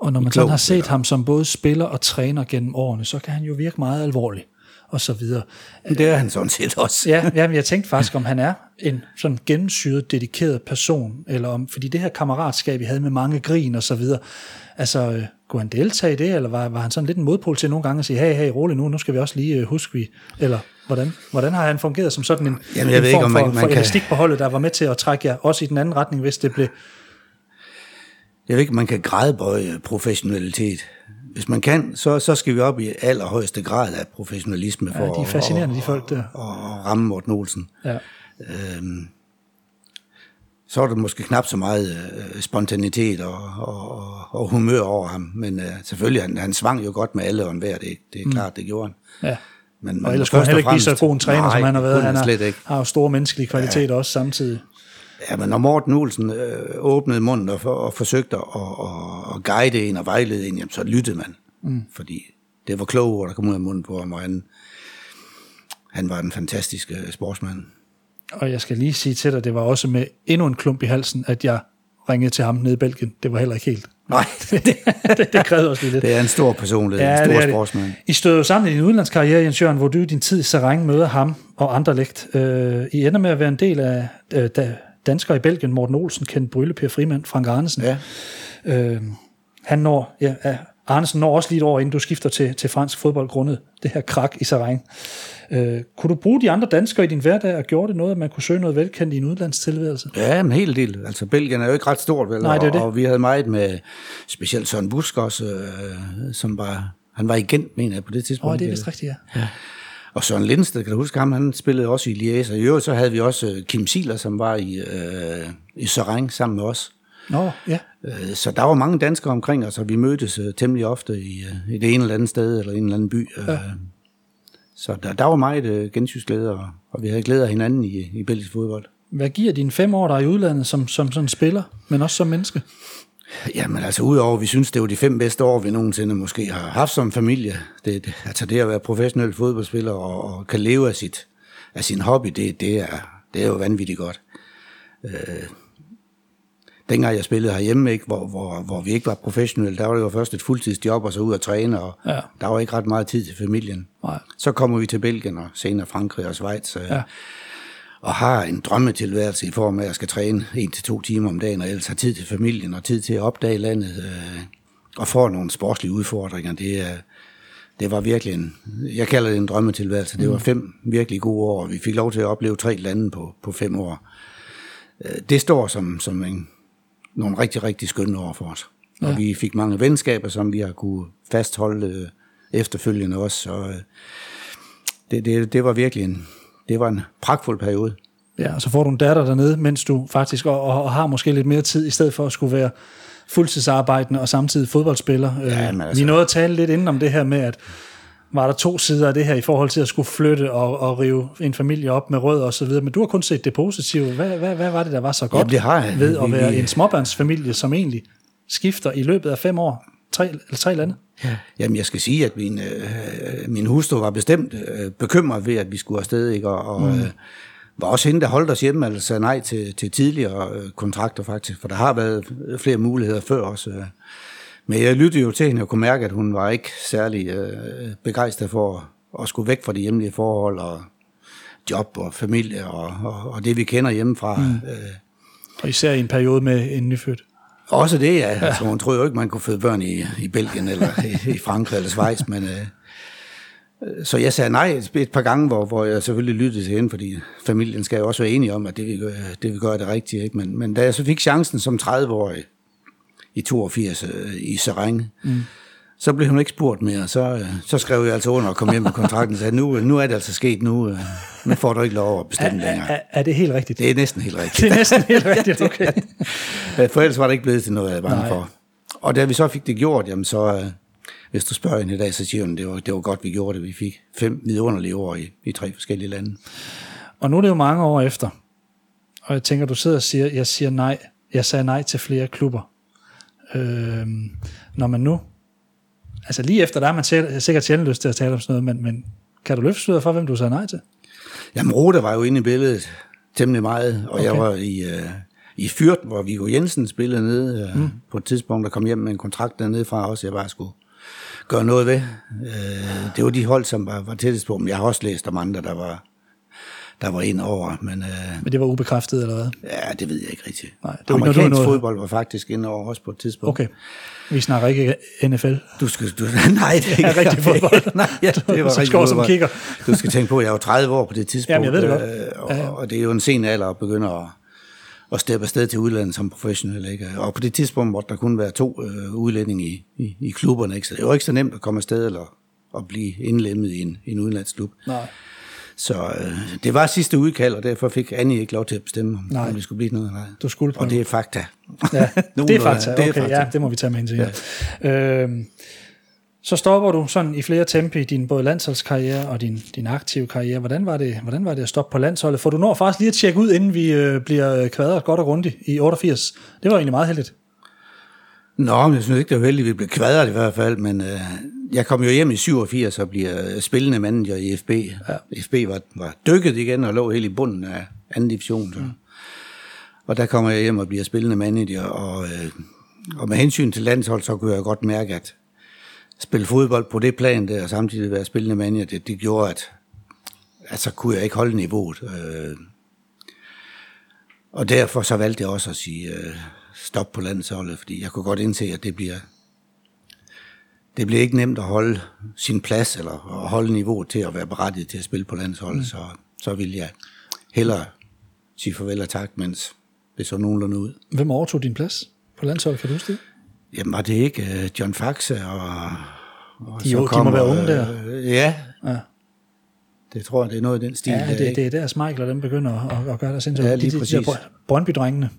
Og når man sådan har set ham som både spiller og træner gennem årene, så kan han jo virke meget alvorlig og så videre. Det er han sådan set også. ja, ja, men jeg tænkte faktisk, om han er en sådan gennemsyret, dedikeret person, eller om, fordi det her kammeratskab, vi havde med mange grin og så videre, altså, øh, kunne han deltage i det, eller var, var han sådan lidt en modpol til nogle gange at sige, hey, hey, rolig nu, nu skal vi også lige uh, huske vi, eller hvordan, hvordan har han fungeret som sådan en, Jamen, jeg en ved form ikke, om man, for, man for kan... elastik på holdet, der var med til at trække jer også i den anden retning, hvis det blev... Jeg ved ikke, man kan grædebøje professionalitet hvis man kan, så, så skal vi op i allerhøjeste grad af professionalisme for ja, de er fascinerende, at, de folk der. Og, og ramme Morten Olsen. Ja. Øhm, så er der måske knap så meget øh, spontanitet og, og, og humør over ham, men øh, selvfølgelig, han, han svang jo godt med alle og enhver, det, det er mm. klart, det gjorde han. Ja. Men, og ellers kunne han heller ikke blive så god en træner, nej, som han har været. Han har, ikke. har jo store menneskelige kvaliteter ja. også samtidig. Ja, men når Morten Olsen øh, åbnede munden og, for, og forsøgte at og, og guide en og vejlede en, jamen, så lyttede man. Mm. Fordi det var kloge ord, der kom ud af munden på ham, og han, han var en fantastisk øh, sportsmand. Og jeg skal lige sige til dig, det var også med endnu en klump i halsen, at jeg ringede til ham nede i Belgien. Det var heller ikke helt. Nej, det, det, det krævede også lidt. Det er en stor personlighed, ja, en stor sportsmand. Det. I stod jo sammen i din udlandskarriere, Jens Jørgen, hvor du i din tid i Sarang møder ham og andre lægt. Øh, I ender med at være en del af øh, dansker i Belgien, Morten Olsen, kendt Brylle, Per Frimand, Frank Arnesen. Ja. Øh, han når, ja, Arnesen når også lige et år, inden du skifter til, til fransk fodbold, grundet det her krak i Sarang. Øh, kunne du bruge de andre danskere i din hverdag, og gjorde det noget, at man kunne søge noget velkendt i en udlandstilværelse? Ja, en hel del. Altså, Belgien er jo ikke ret stort, vel? Nej, det er det. Og, og vi havde meget med, specielt Søren Busk også, øh, som var, han var igen, mener jeg, på det tidspunkt. Åh, oh, det er vist rigtigt, ja. ja. Og Søren Lindsted, kan du huske ham, han spillede også i Liège, og i øvrigt så havde vi også øh, Kim Siler, som var i, øh, i Søreng sammen med os. Nå, ja. Øh, så der var mange danskere omkring os, og vi mødtes øh, temmelig ofte i, i det ene eller andet sted, eller en eller anden by. Ja. Så der, der var meget øh, glæde, og, og vi havde glæde af hinanden i, i belgisk fodbold. Hvad giver dine fem år der i udlandet som, som sådan spiller, men også som menneske? Jamen altså, udover vi synes, det var de fem bedste år, vi nogensinde måske har haft som familie. Det, det, altså det at være professionel fodboldspiller og, og kan leve af, sit, af sin hobby, det, det, er, det er jo vanvittigt godt. Øh, dengang jeg spillede herhjemme, ikke, hvor, hvor, hvor vi ikke var professionelle, der var det jo først et fuldtidsjob og så ud og træne, og ja. der var ikke ret meget tid til familien. Nej. Så kommer vi til Belgien og senere Frankrig og Schweiz. Øh, ja og har en drømmetilværelse i form af, at jeg skal træne en til to timer om dagen, og ellers har tid til familien og tid til at opdage landet, øh, og få nogle sportslige udfordringer. Det, er, det var virkelig en, jeg kalder det en drømmetilværelse. Det var mm. fem virkelig gode år, og vi fik lov til at opleve tre lande på, på fem år. Øh, det står som, som en, nogle rigtig, rigtig skønne år for os. Ja. Og vi fik mange venskaber, som vi har kunne fastholde øh, efterfølgende også. Og, det, det, det var virkelig en, det var en pragtfuld periode. Ja, og så får du en datter dernede, mens du faktisk og, og har måske lidt mere tid, i stedet for at skulle være fuldtidsarbejdende og samtidig fodboldspiller. Ja, øh, altså, Vi nåede at tale lidt inden om det her med, at var der to sider af det her i forhold til at skulle flytte og, og rive en familie op med rød og så videre, men du har kun set det positive. Hvad, hvad, hvad var det, der var så godt Jamen, det har jeg. ved at være en småbørnsfamilie, som egentlig skifter i løbet af fem år? Tre, eller tre lande? Ja. Jamen, jeg skal sige, at min, øh, min hustru var bestemt øh, bekymret ved, at vi skulle afsted, ikke? Og, og, mm. øh, var også hende, der holdt os hjemme, altså sagde nej til, til tidligere øh, kontrakter faktisk, for der har været flere muligheder før også. Øh. Men jeg lyttede jo til hende og kunne mærke, at hun var ikke særlig øh, begejstret for at skulle væk fra de hjemlige forhold og job og familie og, og, og det, vi kender hjemmefra. Mm. Øh. Og især i en periode med en nyfødt. Også det, ja. ja. Altså, hun troede jo ikke, man kunne føde børn i, i Belgien eller i, i Frankrig eller Schweiz, men... Øh, så jeg sagde nej et par gange, hvor, hvor jeg selvfølgelig lyttede til hende, fordi familien skal jo også være enige om, at det vi gør, det, vi gør er det rigtige. Ikke? Men, men da jeg så fik chancen som 30-årig i 82 øh, i Sereng, mm. så blev hun ikke spurgt mere. Så, øh, så skrev jeg altså under og kom hjem med kontrakten og sagde, nu, nu er det altså sket, nu, øh, nu får du ikke lov at bestemme er, længere. Er, er det helt rigtigt? Det er næsten helt rigtigt. Det er næsten helt rigtigt, okay. For ellers var det ikke blevet til noget, jeg var bange for. Og da vi så fik det gjort, jamen så, hvis du spørger hende i dag, så siger hun, det var, det var godt, vi gjorde det. Vi fik fem vidunderlige år i, i tre forskellige lande. Og nu er det jo mange år efter, og jeg tænker, du sidder og siger, jeg siger nej, jeg sagde nej til flere klubber. Øh, når man nu, altså lige efter, der er man sikkert sjældent lyst til at tale om sådan noget, men, men kan du løfte sløret for, hvem du sagde nej til? Jamen, Rode var jo inde i billedet temmelig meget, og okay. jeg var i, uh, i Fyrt, hvor Viggo Jensen spillede nede uh, mm. på et tidspunkt, der kom hjem med en kontrakt dernede fra også, jeg bare skulle gøre noget ved. Øh, det var de hold, som var, var tættest på, men jeg har også læst om andre, der var, der var ind over. Men, øh, men det var ubekræftet, eller hvad? Ja, det ved jeg ikke rigtigt. Nej, det var Amerikansk noget... fodbold var faktisk ind over også på et tidspunkt. Okay. Vi snakker ikke NFL. Du skal, du, nej, det er ikke rigtig fodbold. nej, ja, det var rigtig fodbold. som kigger. du skal tænke på, at jeg var 30 år på det tidspunkt. Jamen, jeg ved det godt. Øh, og, ja, ja. og det er jo en sen alder at begynde at at steppe afsted til udlandet som professionel. Ikke? Og på det tidspunkt måtte der kun være to øh, udlændinge i, i, i klubberne. Ikke? Så det var ikke så nemt at komme afsted eller at blive indlemmet i en, en udenlandsklub. Nej. Så øh, det var sidste udkald, og derfor fik Annie ikke lov til at bestemme, om, nej. om det skulle blive noget eller ej. Du skulle på Og det er fakta. Ja, det er fakta. Okay, det er fakta. ja, det må vi tage med ind til. Ja. Øh, så stopper du sådan i flere tempi i din både landsholdskarriere og din, din aktive karriere. Hvordan var, det, hvordan var det at stoppe på landsholdet? For du når faktisk lige at tjekke ud, inden vi øh, bliver kvadret godt og grundigt i 88. Det var egentlig meget heldigt. Nå, men jeg synes ikke, det var heldigt, vi blev kvadret i hvert fald, men øh, jeg kom jo hjem i 87 og bliver spillende manager i FB. Ja. FB var, var dykket igen og lå helt i bunden af anden division. Så. Mm. Og der kommer jeg hjem og bliver spillende manager, og, øh, og med hensyn til landshold, så kunne jeg godt mærke, at spille fodbold på det plan der, og samtidig være spillende manager, det, det gjorde, at, at så kunne jeg ikke holde niveauet. Øh, og derfor så valgte jeg også at sige øh, stop på landsholdet, fordi jeg kunne godt indse, at det bliver, det bliver ikke nemt at holde sin plads, eller at holde niveauet til at være berettiget til at spille på landsholdet, mm. så, så vil jeg hellere sige farvel og tak, mens det så nogenlunde ud. Hvem overtog din plads på landsholdet, kan du huske det? Jamen var det ikke uh, John Faxe og... og de, så kom, de må være unge der. Uh, ja. ja. Det tror jeg, det er noget i den stil. Ja, det, der, det er der Smeichel, dem begynder at, at gøre det sindssygt. Ja, lige de, præcis. De Brøndby-drengene.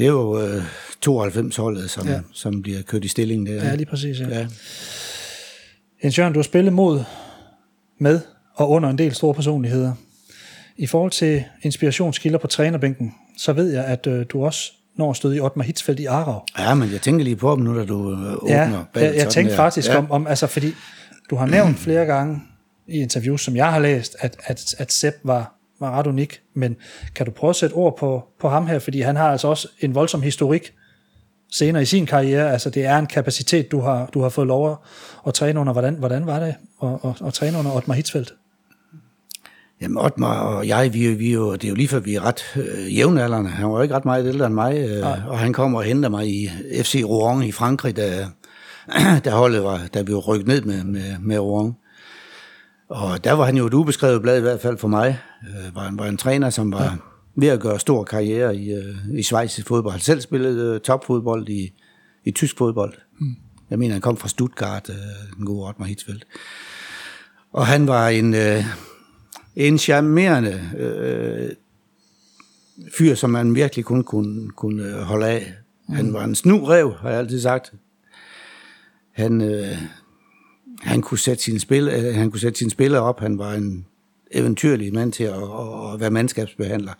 Det er jo uh, 92-holdet, som, ja. som bliver kørt i stillingen der. Ja, lige præcis, ja. ja. Jens Jørgen, du har spillet mod, med og under en del store personligheder. I forhold til inspirationskilder på trænerbænken, så ved jeg, at uh, du også når stod i Otmar Hitzfeldt i Arau. Ja, men jeg tænker lige på dem nu, da du øh, åbner ja, jeg, jeg tænkte der. faktisk ja. om, om, altså fordi du har nævnt flere gange i interviews, som jeg har læst, at, at, at Sepp var, var ret unik, men kan du prøve at sætte ord på, på ham her, fordi han har altså også en voldsom historik senere i sin karriere, altså det er en kapacitet, du har, du har fået lov at, at træne under. Hvordan, hvordan var det at, at, at træne under Otmar Hitzfeldt? Jamen, Otmar og jeg, vi, vi jo, det er jo lige før, vi er ret øh, jævnaldrende. Han var jo ikke ret meget ældre end mig, øh, og han kommer og henter mig i FC Rouen i Frankrig, da, da holdet var, da vi var rykket ned med, med, med Rouen. Og der var han jo et ubeskrevet blad i hvert fald for mig. Øh, var, var en træner, som var ja. ved at gøre stor karriere i, øh, i i fodbold. Han selv spillede øh, topfodbold i, i tysk fodbold. Mm. Jeg mener, han kom fra Stuttgart, øh, den gode Otmar Hitzfeldt. Og han var en... Øh, en charmerende øh, fyr, som man virkelig kun kunne, kunne øh, holde af. Mm. Han var en snurrev, har jeg altid sagt. Han, øh, han, kunne sætte sine spil, øh, han kunne sætte sine spillere op. Han var en eventyrlig mand til at, at, at være mandskabsbehandler.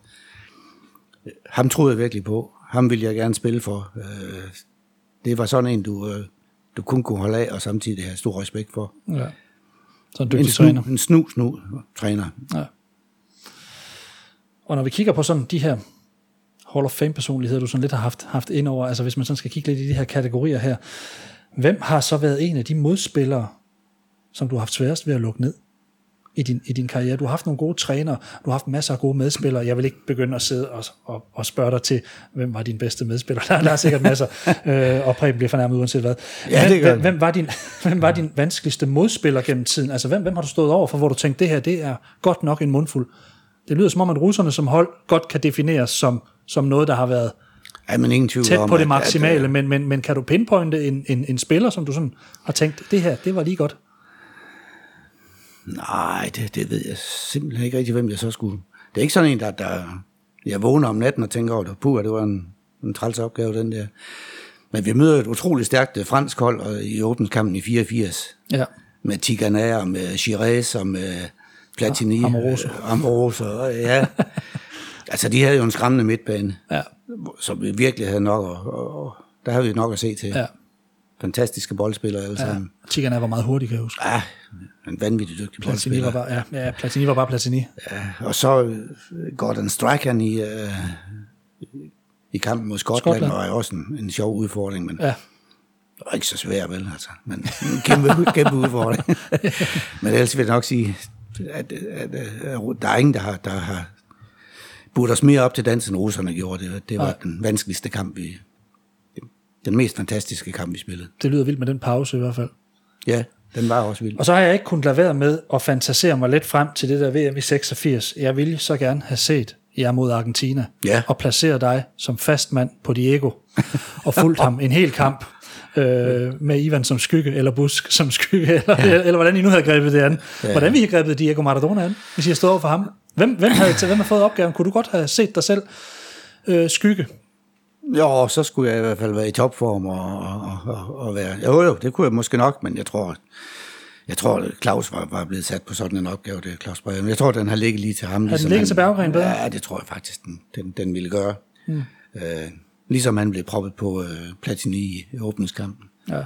Ham troede jeg virkelig på. Ham ville jeg gerne spille for. Øh, det var sådan en, du, øh, du kun kunne holde af, og samtidig have stor respekt for. Ja. Så en dygtig en snu, træner. En snu, snu træner. Ja. Og når vi kigger på sådan de her Hall of Fame personligheder, du sådan lidt har haft, haft ind over, altså hvis man sådan skal kigge lidt i de her kategorier her, hvem har så været en af de modspillere, som du har haft sværest ved at lukke ned i din, i din karriere? Du har haft nogle gode trænere, du har haft masser af gode medspillere. Jeg vil ikke begynde at sidde og, og, og spørge dig til, hvem var din bedste medspiller? Der, der er sikkert masser, øh, og Preben bliver fornærmet uanset hvad. Ja, det hvem, hvem, var din, hvem var din vanskeligste modspiller gennem tiden? Altså hvem, hvem har du stået over for, hvor du tænkte, det her det er godt nok en mundfuld? Det lyder som om, at russerne som hold godt kan defineres som, som noget, der har været Ja, men ingen tvivl tæt om, på det at- maksimale, At, men, men, men kan du pinpointe en, en, en spiller, som du sådan har tænkt, det her, det var lige godt? Nej, det, det ved jeg simpelthen ikke rigtig, hvem jeg så skulle. Det er ikke sådan en, der, der jeg vågner om natten og tænker over det. Puh, det var en, en træls opgave, den der. Men vi møder et utroligt stærkt øh, fransk hold og i åbenskampen i 84. Ja. Med Tigana og med Chirez og med Platini. Amoroso. øh, Amoroso, og ja. altså, de havde jo en skræmmende midtbane, Ja, som vi virkelig havde nok, og, og, og der havde vi nok at se til. ja, Fantastiske boldspillere alle ja. sammen. Tigana var meget hurtig, kan jeg huske. Ja, en vanvittig dygtig Platini var boldspiller. bare, ja, ja, Platini var bare Platini. Ja, og så øh, Gordon Strachan i, øh, i kampen mod Skotland, Skotland. Var også en, en sjov udfordring, men Ja, det var ikke så svært, vel? Altså. Men en kæmpe, kæmpe udfordring. men ellers vil jeg nok sige, at, at, at der er ingen, der har, der har budt os mere op til dansen, russerne gjorde. Det, det var Nej. den vanskeligste kamp, vi... Den mest fantastiske kamp, vi spillede. det lyder vildt med den pause i hvert fald. Ja, den var også vild. Og så har jeg ikke kunnet lade være med at fantasere mig lidt frem til det der VM i 86. Jeg ville så gerne have set jer mod Argentina, Ja. og placere dig som fastmand på Diego, og fulgt ham en hel kamp, øh, med Ivan som skygge, eller Busk som skygge, eller, ja. eller hvordan I nu havde grebet det an. Ja. Hvordan vi har grebet Diego Maradona an, hvis I har stået over for ham. Hvem, hvem, havde, hvem har fået opgaven? Kunne du godt have set dig selv øh, skygge? Jo, så skulle jeg i hvert fald være i topform og, og, og, og være... Jo, jo, det kunne jeg måske nok, men jeg tror, jeg tror, Claus var, var blevet sat på sådan en opgave, det Claus Breum. Jeg tror, den har ligget lige til ham. den ligget til Berggren bedre? Ja, det tror jeg faktisk, den, den, den ville gøre. Mm. Øh, ligesom han blev proppet på øh, Platini i åbningskampen. Ja.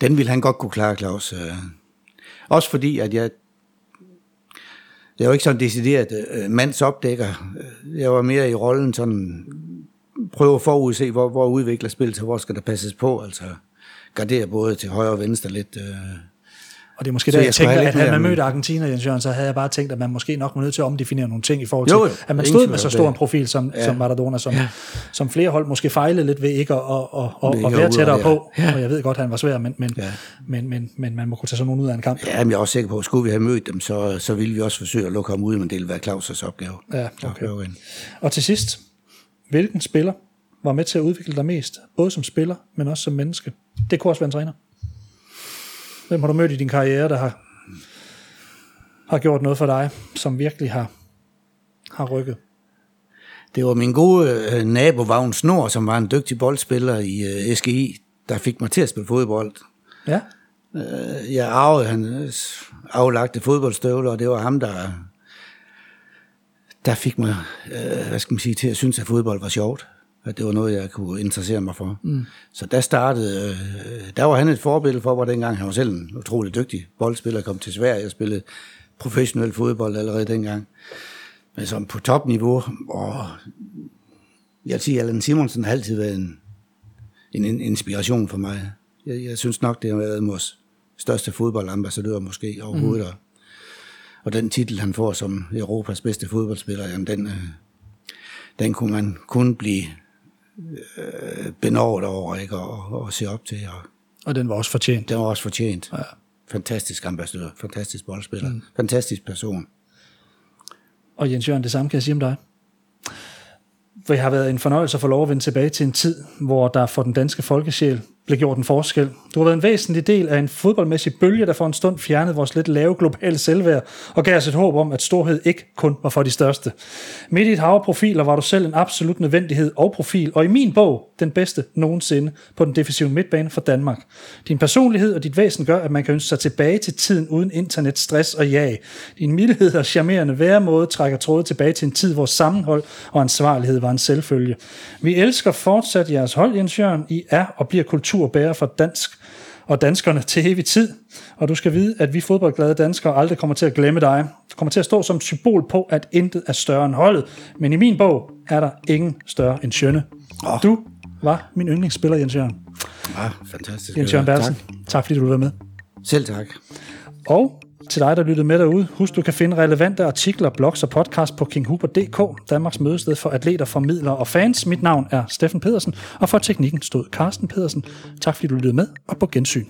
Den ville han godt kunne klare, Claus. Øh. Også fordi, at jeg... Jeg er jo ikke sådan decideret øh, mandsopdækker. Jeg var mere i rollen sådan... Prøve at forudse, hvor, hvor udvikler spil til, hvor skal der passes på, altså gardere både til højre og venstre lidt. Øh. Og det er måske Så der, jeg jeg tænker, at havde man mødt Argentina, Jens Jørgen, så havde jeg bare tænkt, at man måske nok var nødt til at omdefinere nogle ting i forhold til, Jo, jo. at man stod med så stor en profil som, ja. som Maradona, som, ja. som flere hold måske fejlede lidt ved ikke at, at, at, Ved at være tættere på. Og jeg ved godt, at han var svær, men, men, ja. Ja. men, men, men man må kunne tage sådan nogen ud af en kamp. Ja, men jeg er også sikker på, at skulle vi have mødt dem, så, så ville vi også forsøge at lukke ham ud, men det ville være Claus' opgave. Ja. Okay. Og til sidst, hvilken spiller var med til at udvikle dig mest, både som spiller, men også som menneske? Det kunne også være en træner. Hvem har du mødt i din karriere, der har, har gjort noget for dig, som virkelig har, har rykket? Det var min gode øh, nabo, Vagn Snor, som var en dygtig boldspiller i øh, SGI, der fik mig til at spille fodbold. Ja, Øh, jeg arvede hans aflagte fodboldstøvler, og det var ham, der, der fik mig øh, hvad skal man sige, til at synes, at fodbold var sjovt. At det var noget, jeg kunne interessere mig for. Mm. Så der startede, øh, der var han et forbillede for, hvor dengang han var selv en utrolig dygtig boldspiller, kom til Sverige og spillede professionel fodbold allerede dengang. Men som på topniveau, og jeg vil sige, Allan Simonsen har altid været en, en, en inspiration for mig. Jeg, jeg synes nok, det har været vores største fodboldambassadør måske overhovedet. Mm. Og den titel, han får som Europas bedste fodboldspiller, jamen den, øh, den kunne man kun blive øh, benådet over ikke? Og, og, og se op til. Og og den var også fortjent. den var også fortjent. Ja. Fantastisk ambassadør, fantastisk boldspiller, mm. fantastisk person. Og Jens Jørgen, det samme kan jeg sige om dig. For det har været en fornøjelse at få lov at vende tilbage til en tid, hvor der for den danske folkesjæl blev gjort en forskel. Du har været en væsentlig del af en fodboldmæssig bølge, der for en stund fjernede vores lidt lave globale selvværd, og gav os et håb om, at storhed ikke kun var for de største. Midt i et hav af profiler var du selv en absolut nødvendighed og profil, og i min bog den bedste nogensinde på den defensive midtbane for Danmark. Din personlighed og dit væsen gør, at man kan ønske sig tilbage til tiden uden internet, stress og jag. Din mildhed og charmerende væremåde trækker trådet tilbage til en tid, hvor sammenhold og ansvarlighed var en selvfølge. Vi elsker fortsat jeres hold, Jens Jørgen. I er og bliver kultur kulturbærer for dansk og danskerne til evig tid. Og du skal vide, at vi fodboldglade danskere aldrig kommer til at glemme dig. Du kommer til at stå som symbol på, at intet er større end holdet. Men i min bog er der ingen større end Sjønne. Oh. Du var min yndlingsspiller, Jens Jørgen. Ah, fantastisk. Jens Jørgen Bertelsen. Tak. tak fordi du var med. Selv tak. Og til dig, der lyttede med derude, husk, du kan finde relevante artikler, blogs og podcast på kinghuber.dk, Danmarks mødested for atleter, formidlere og fans. Mit navn er Steffen Pedersen, og for teknikken stod Carsten Pedersen. Tak fordi du lyttede med, og på gensyn.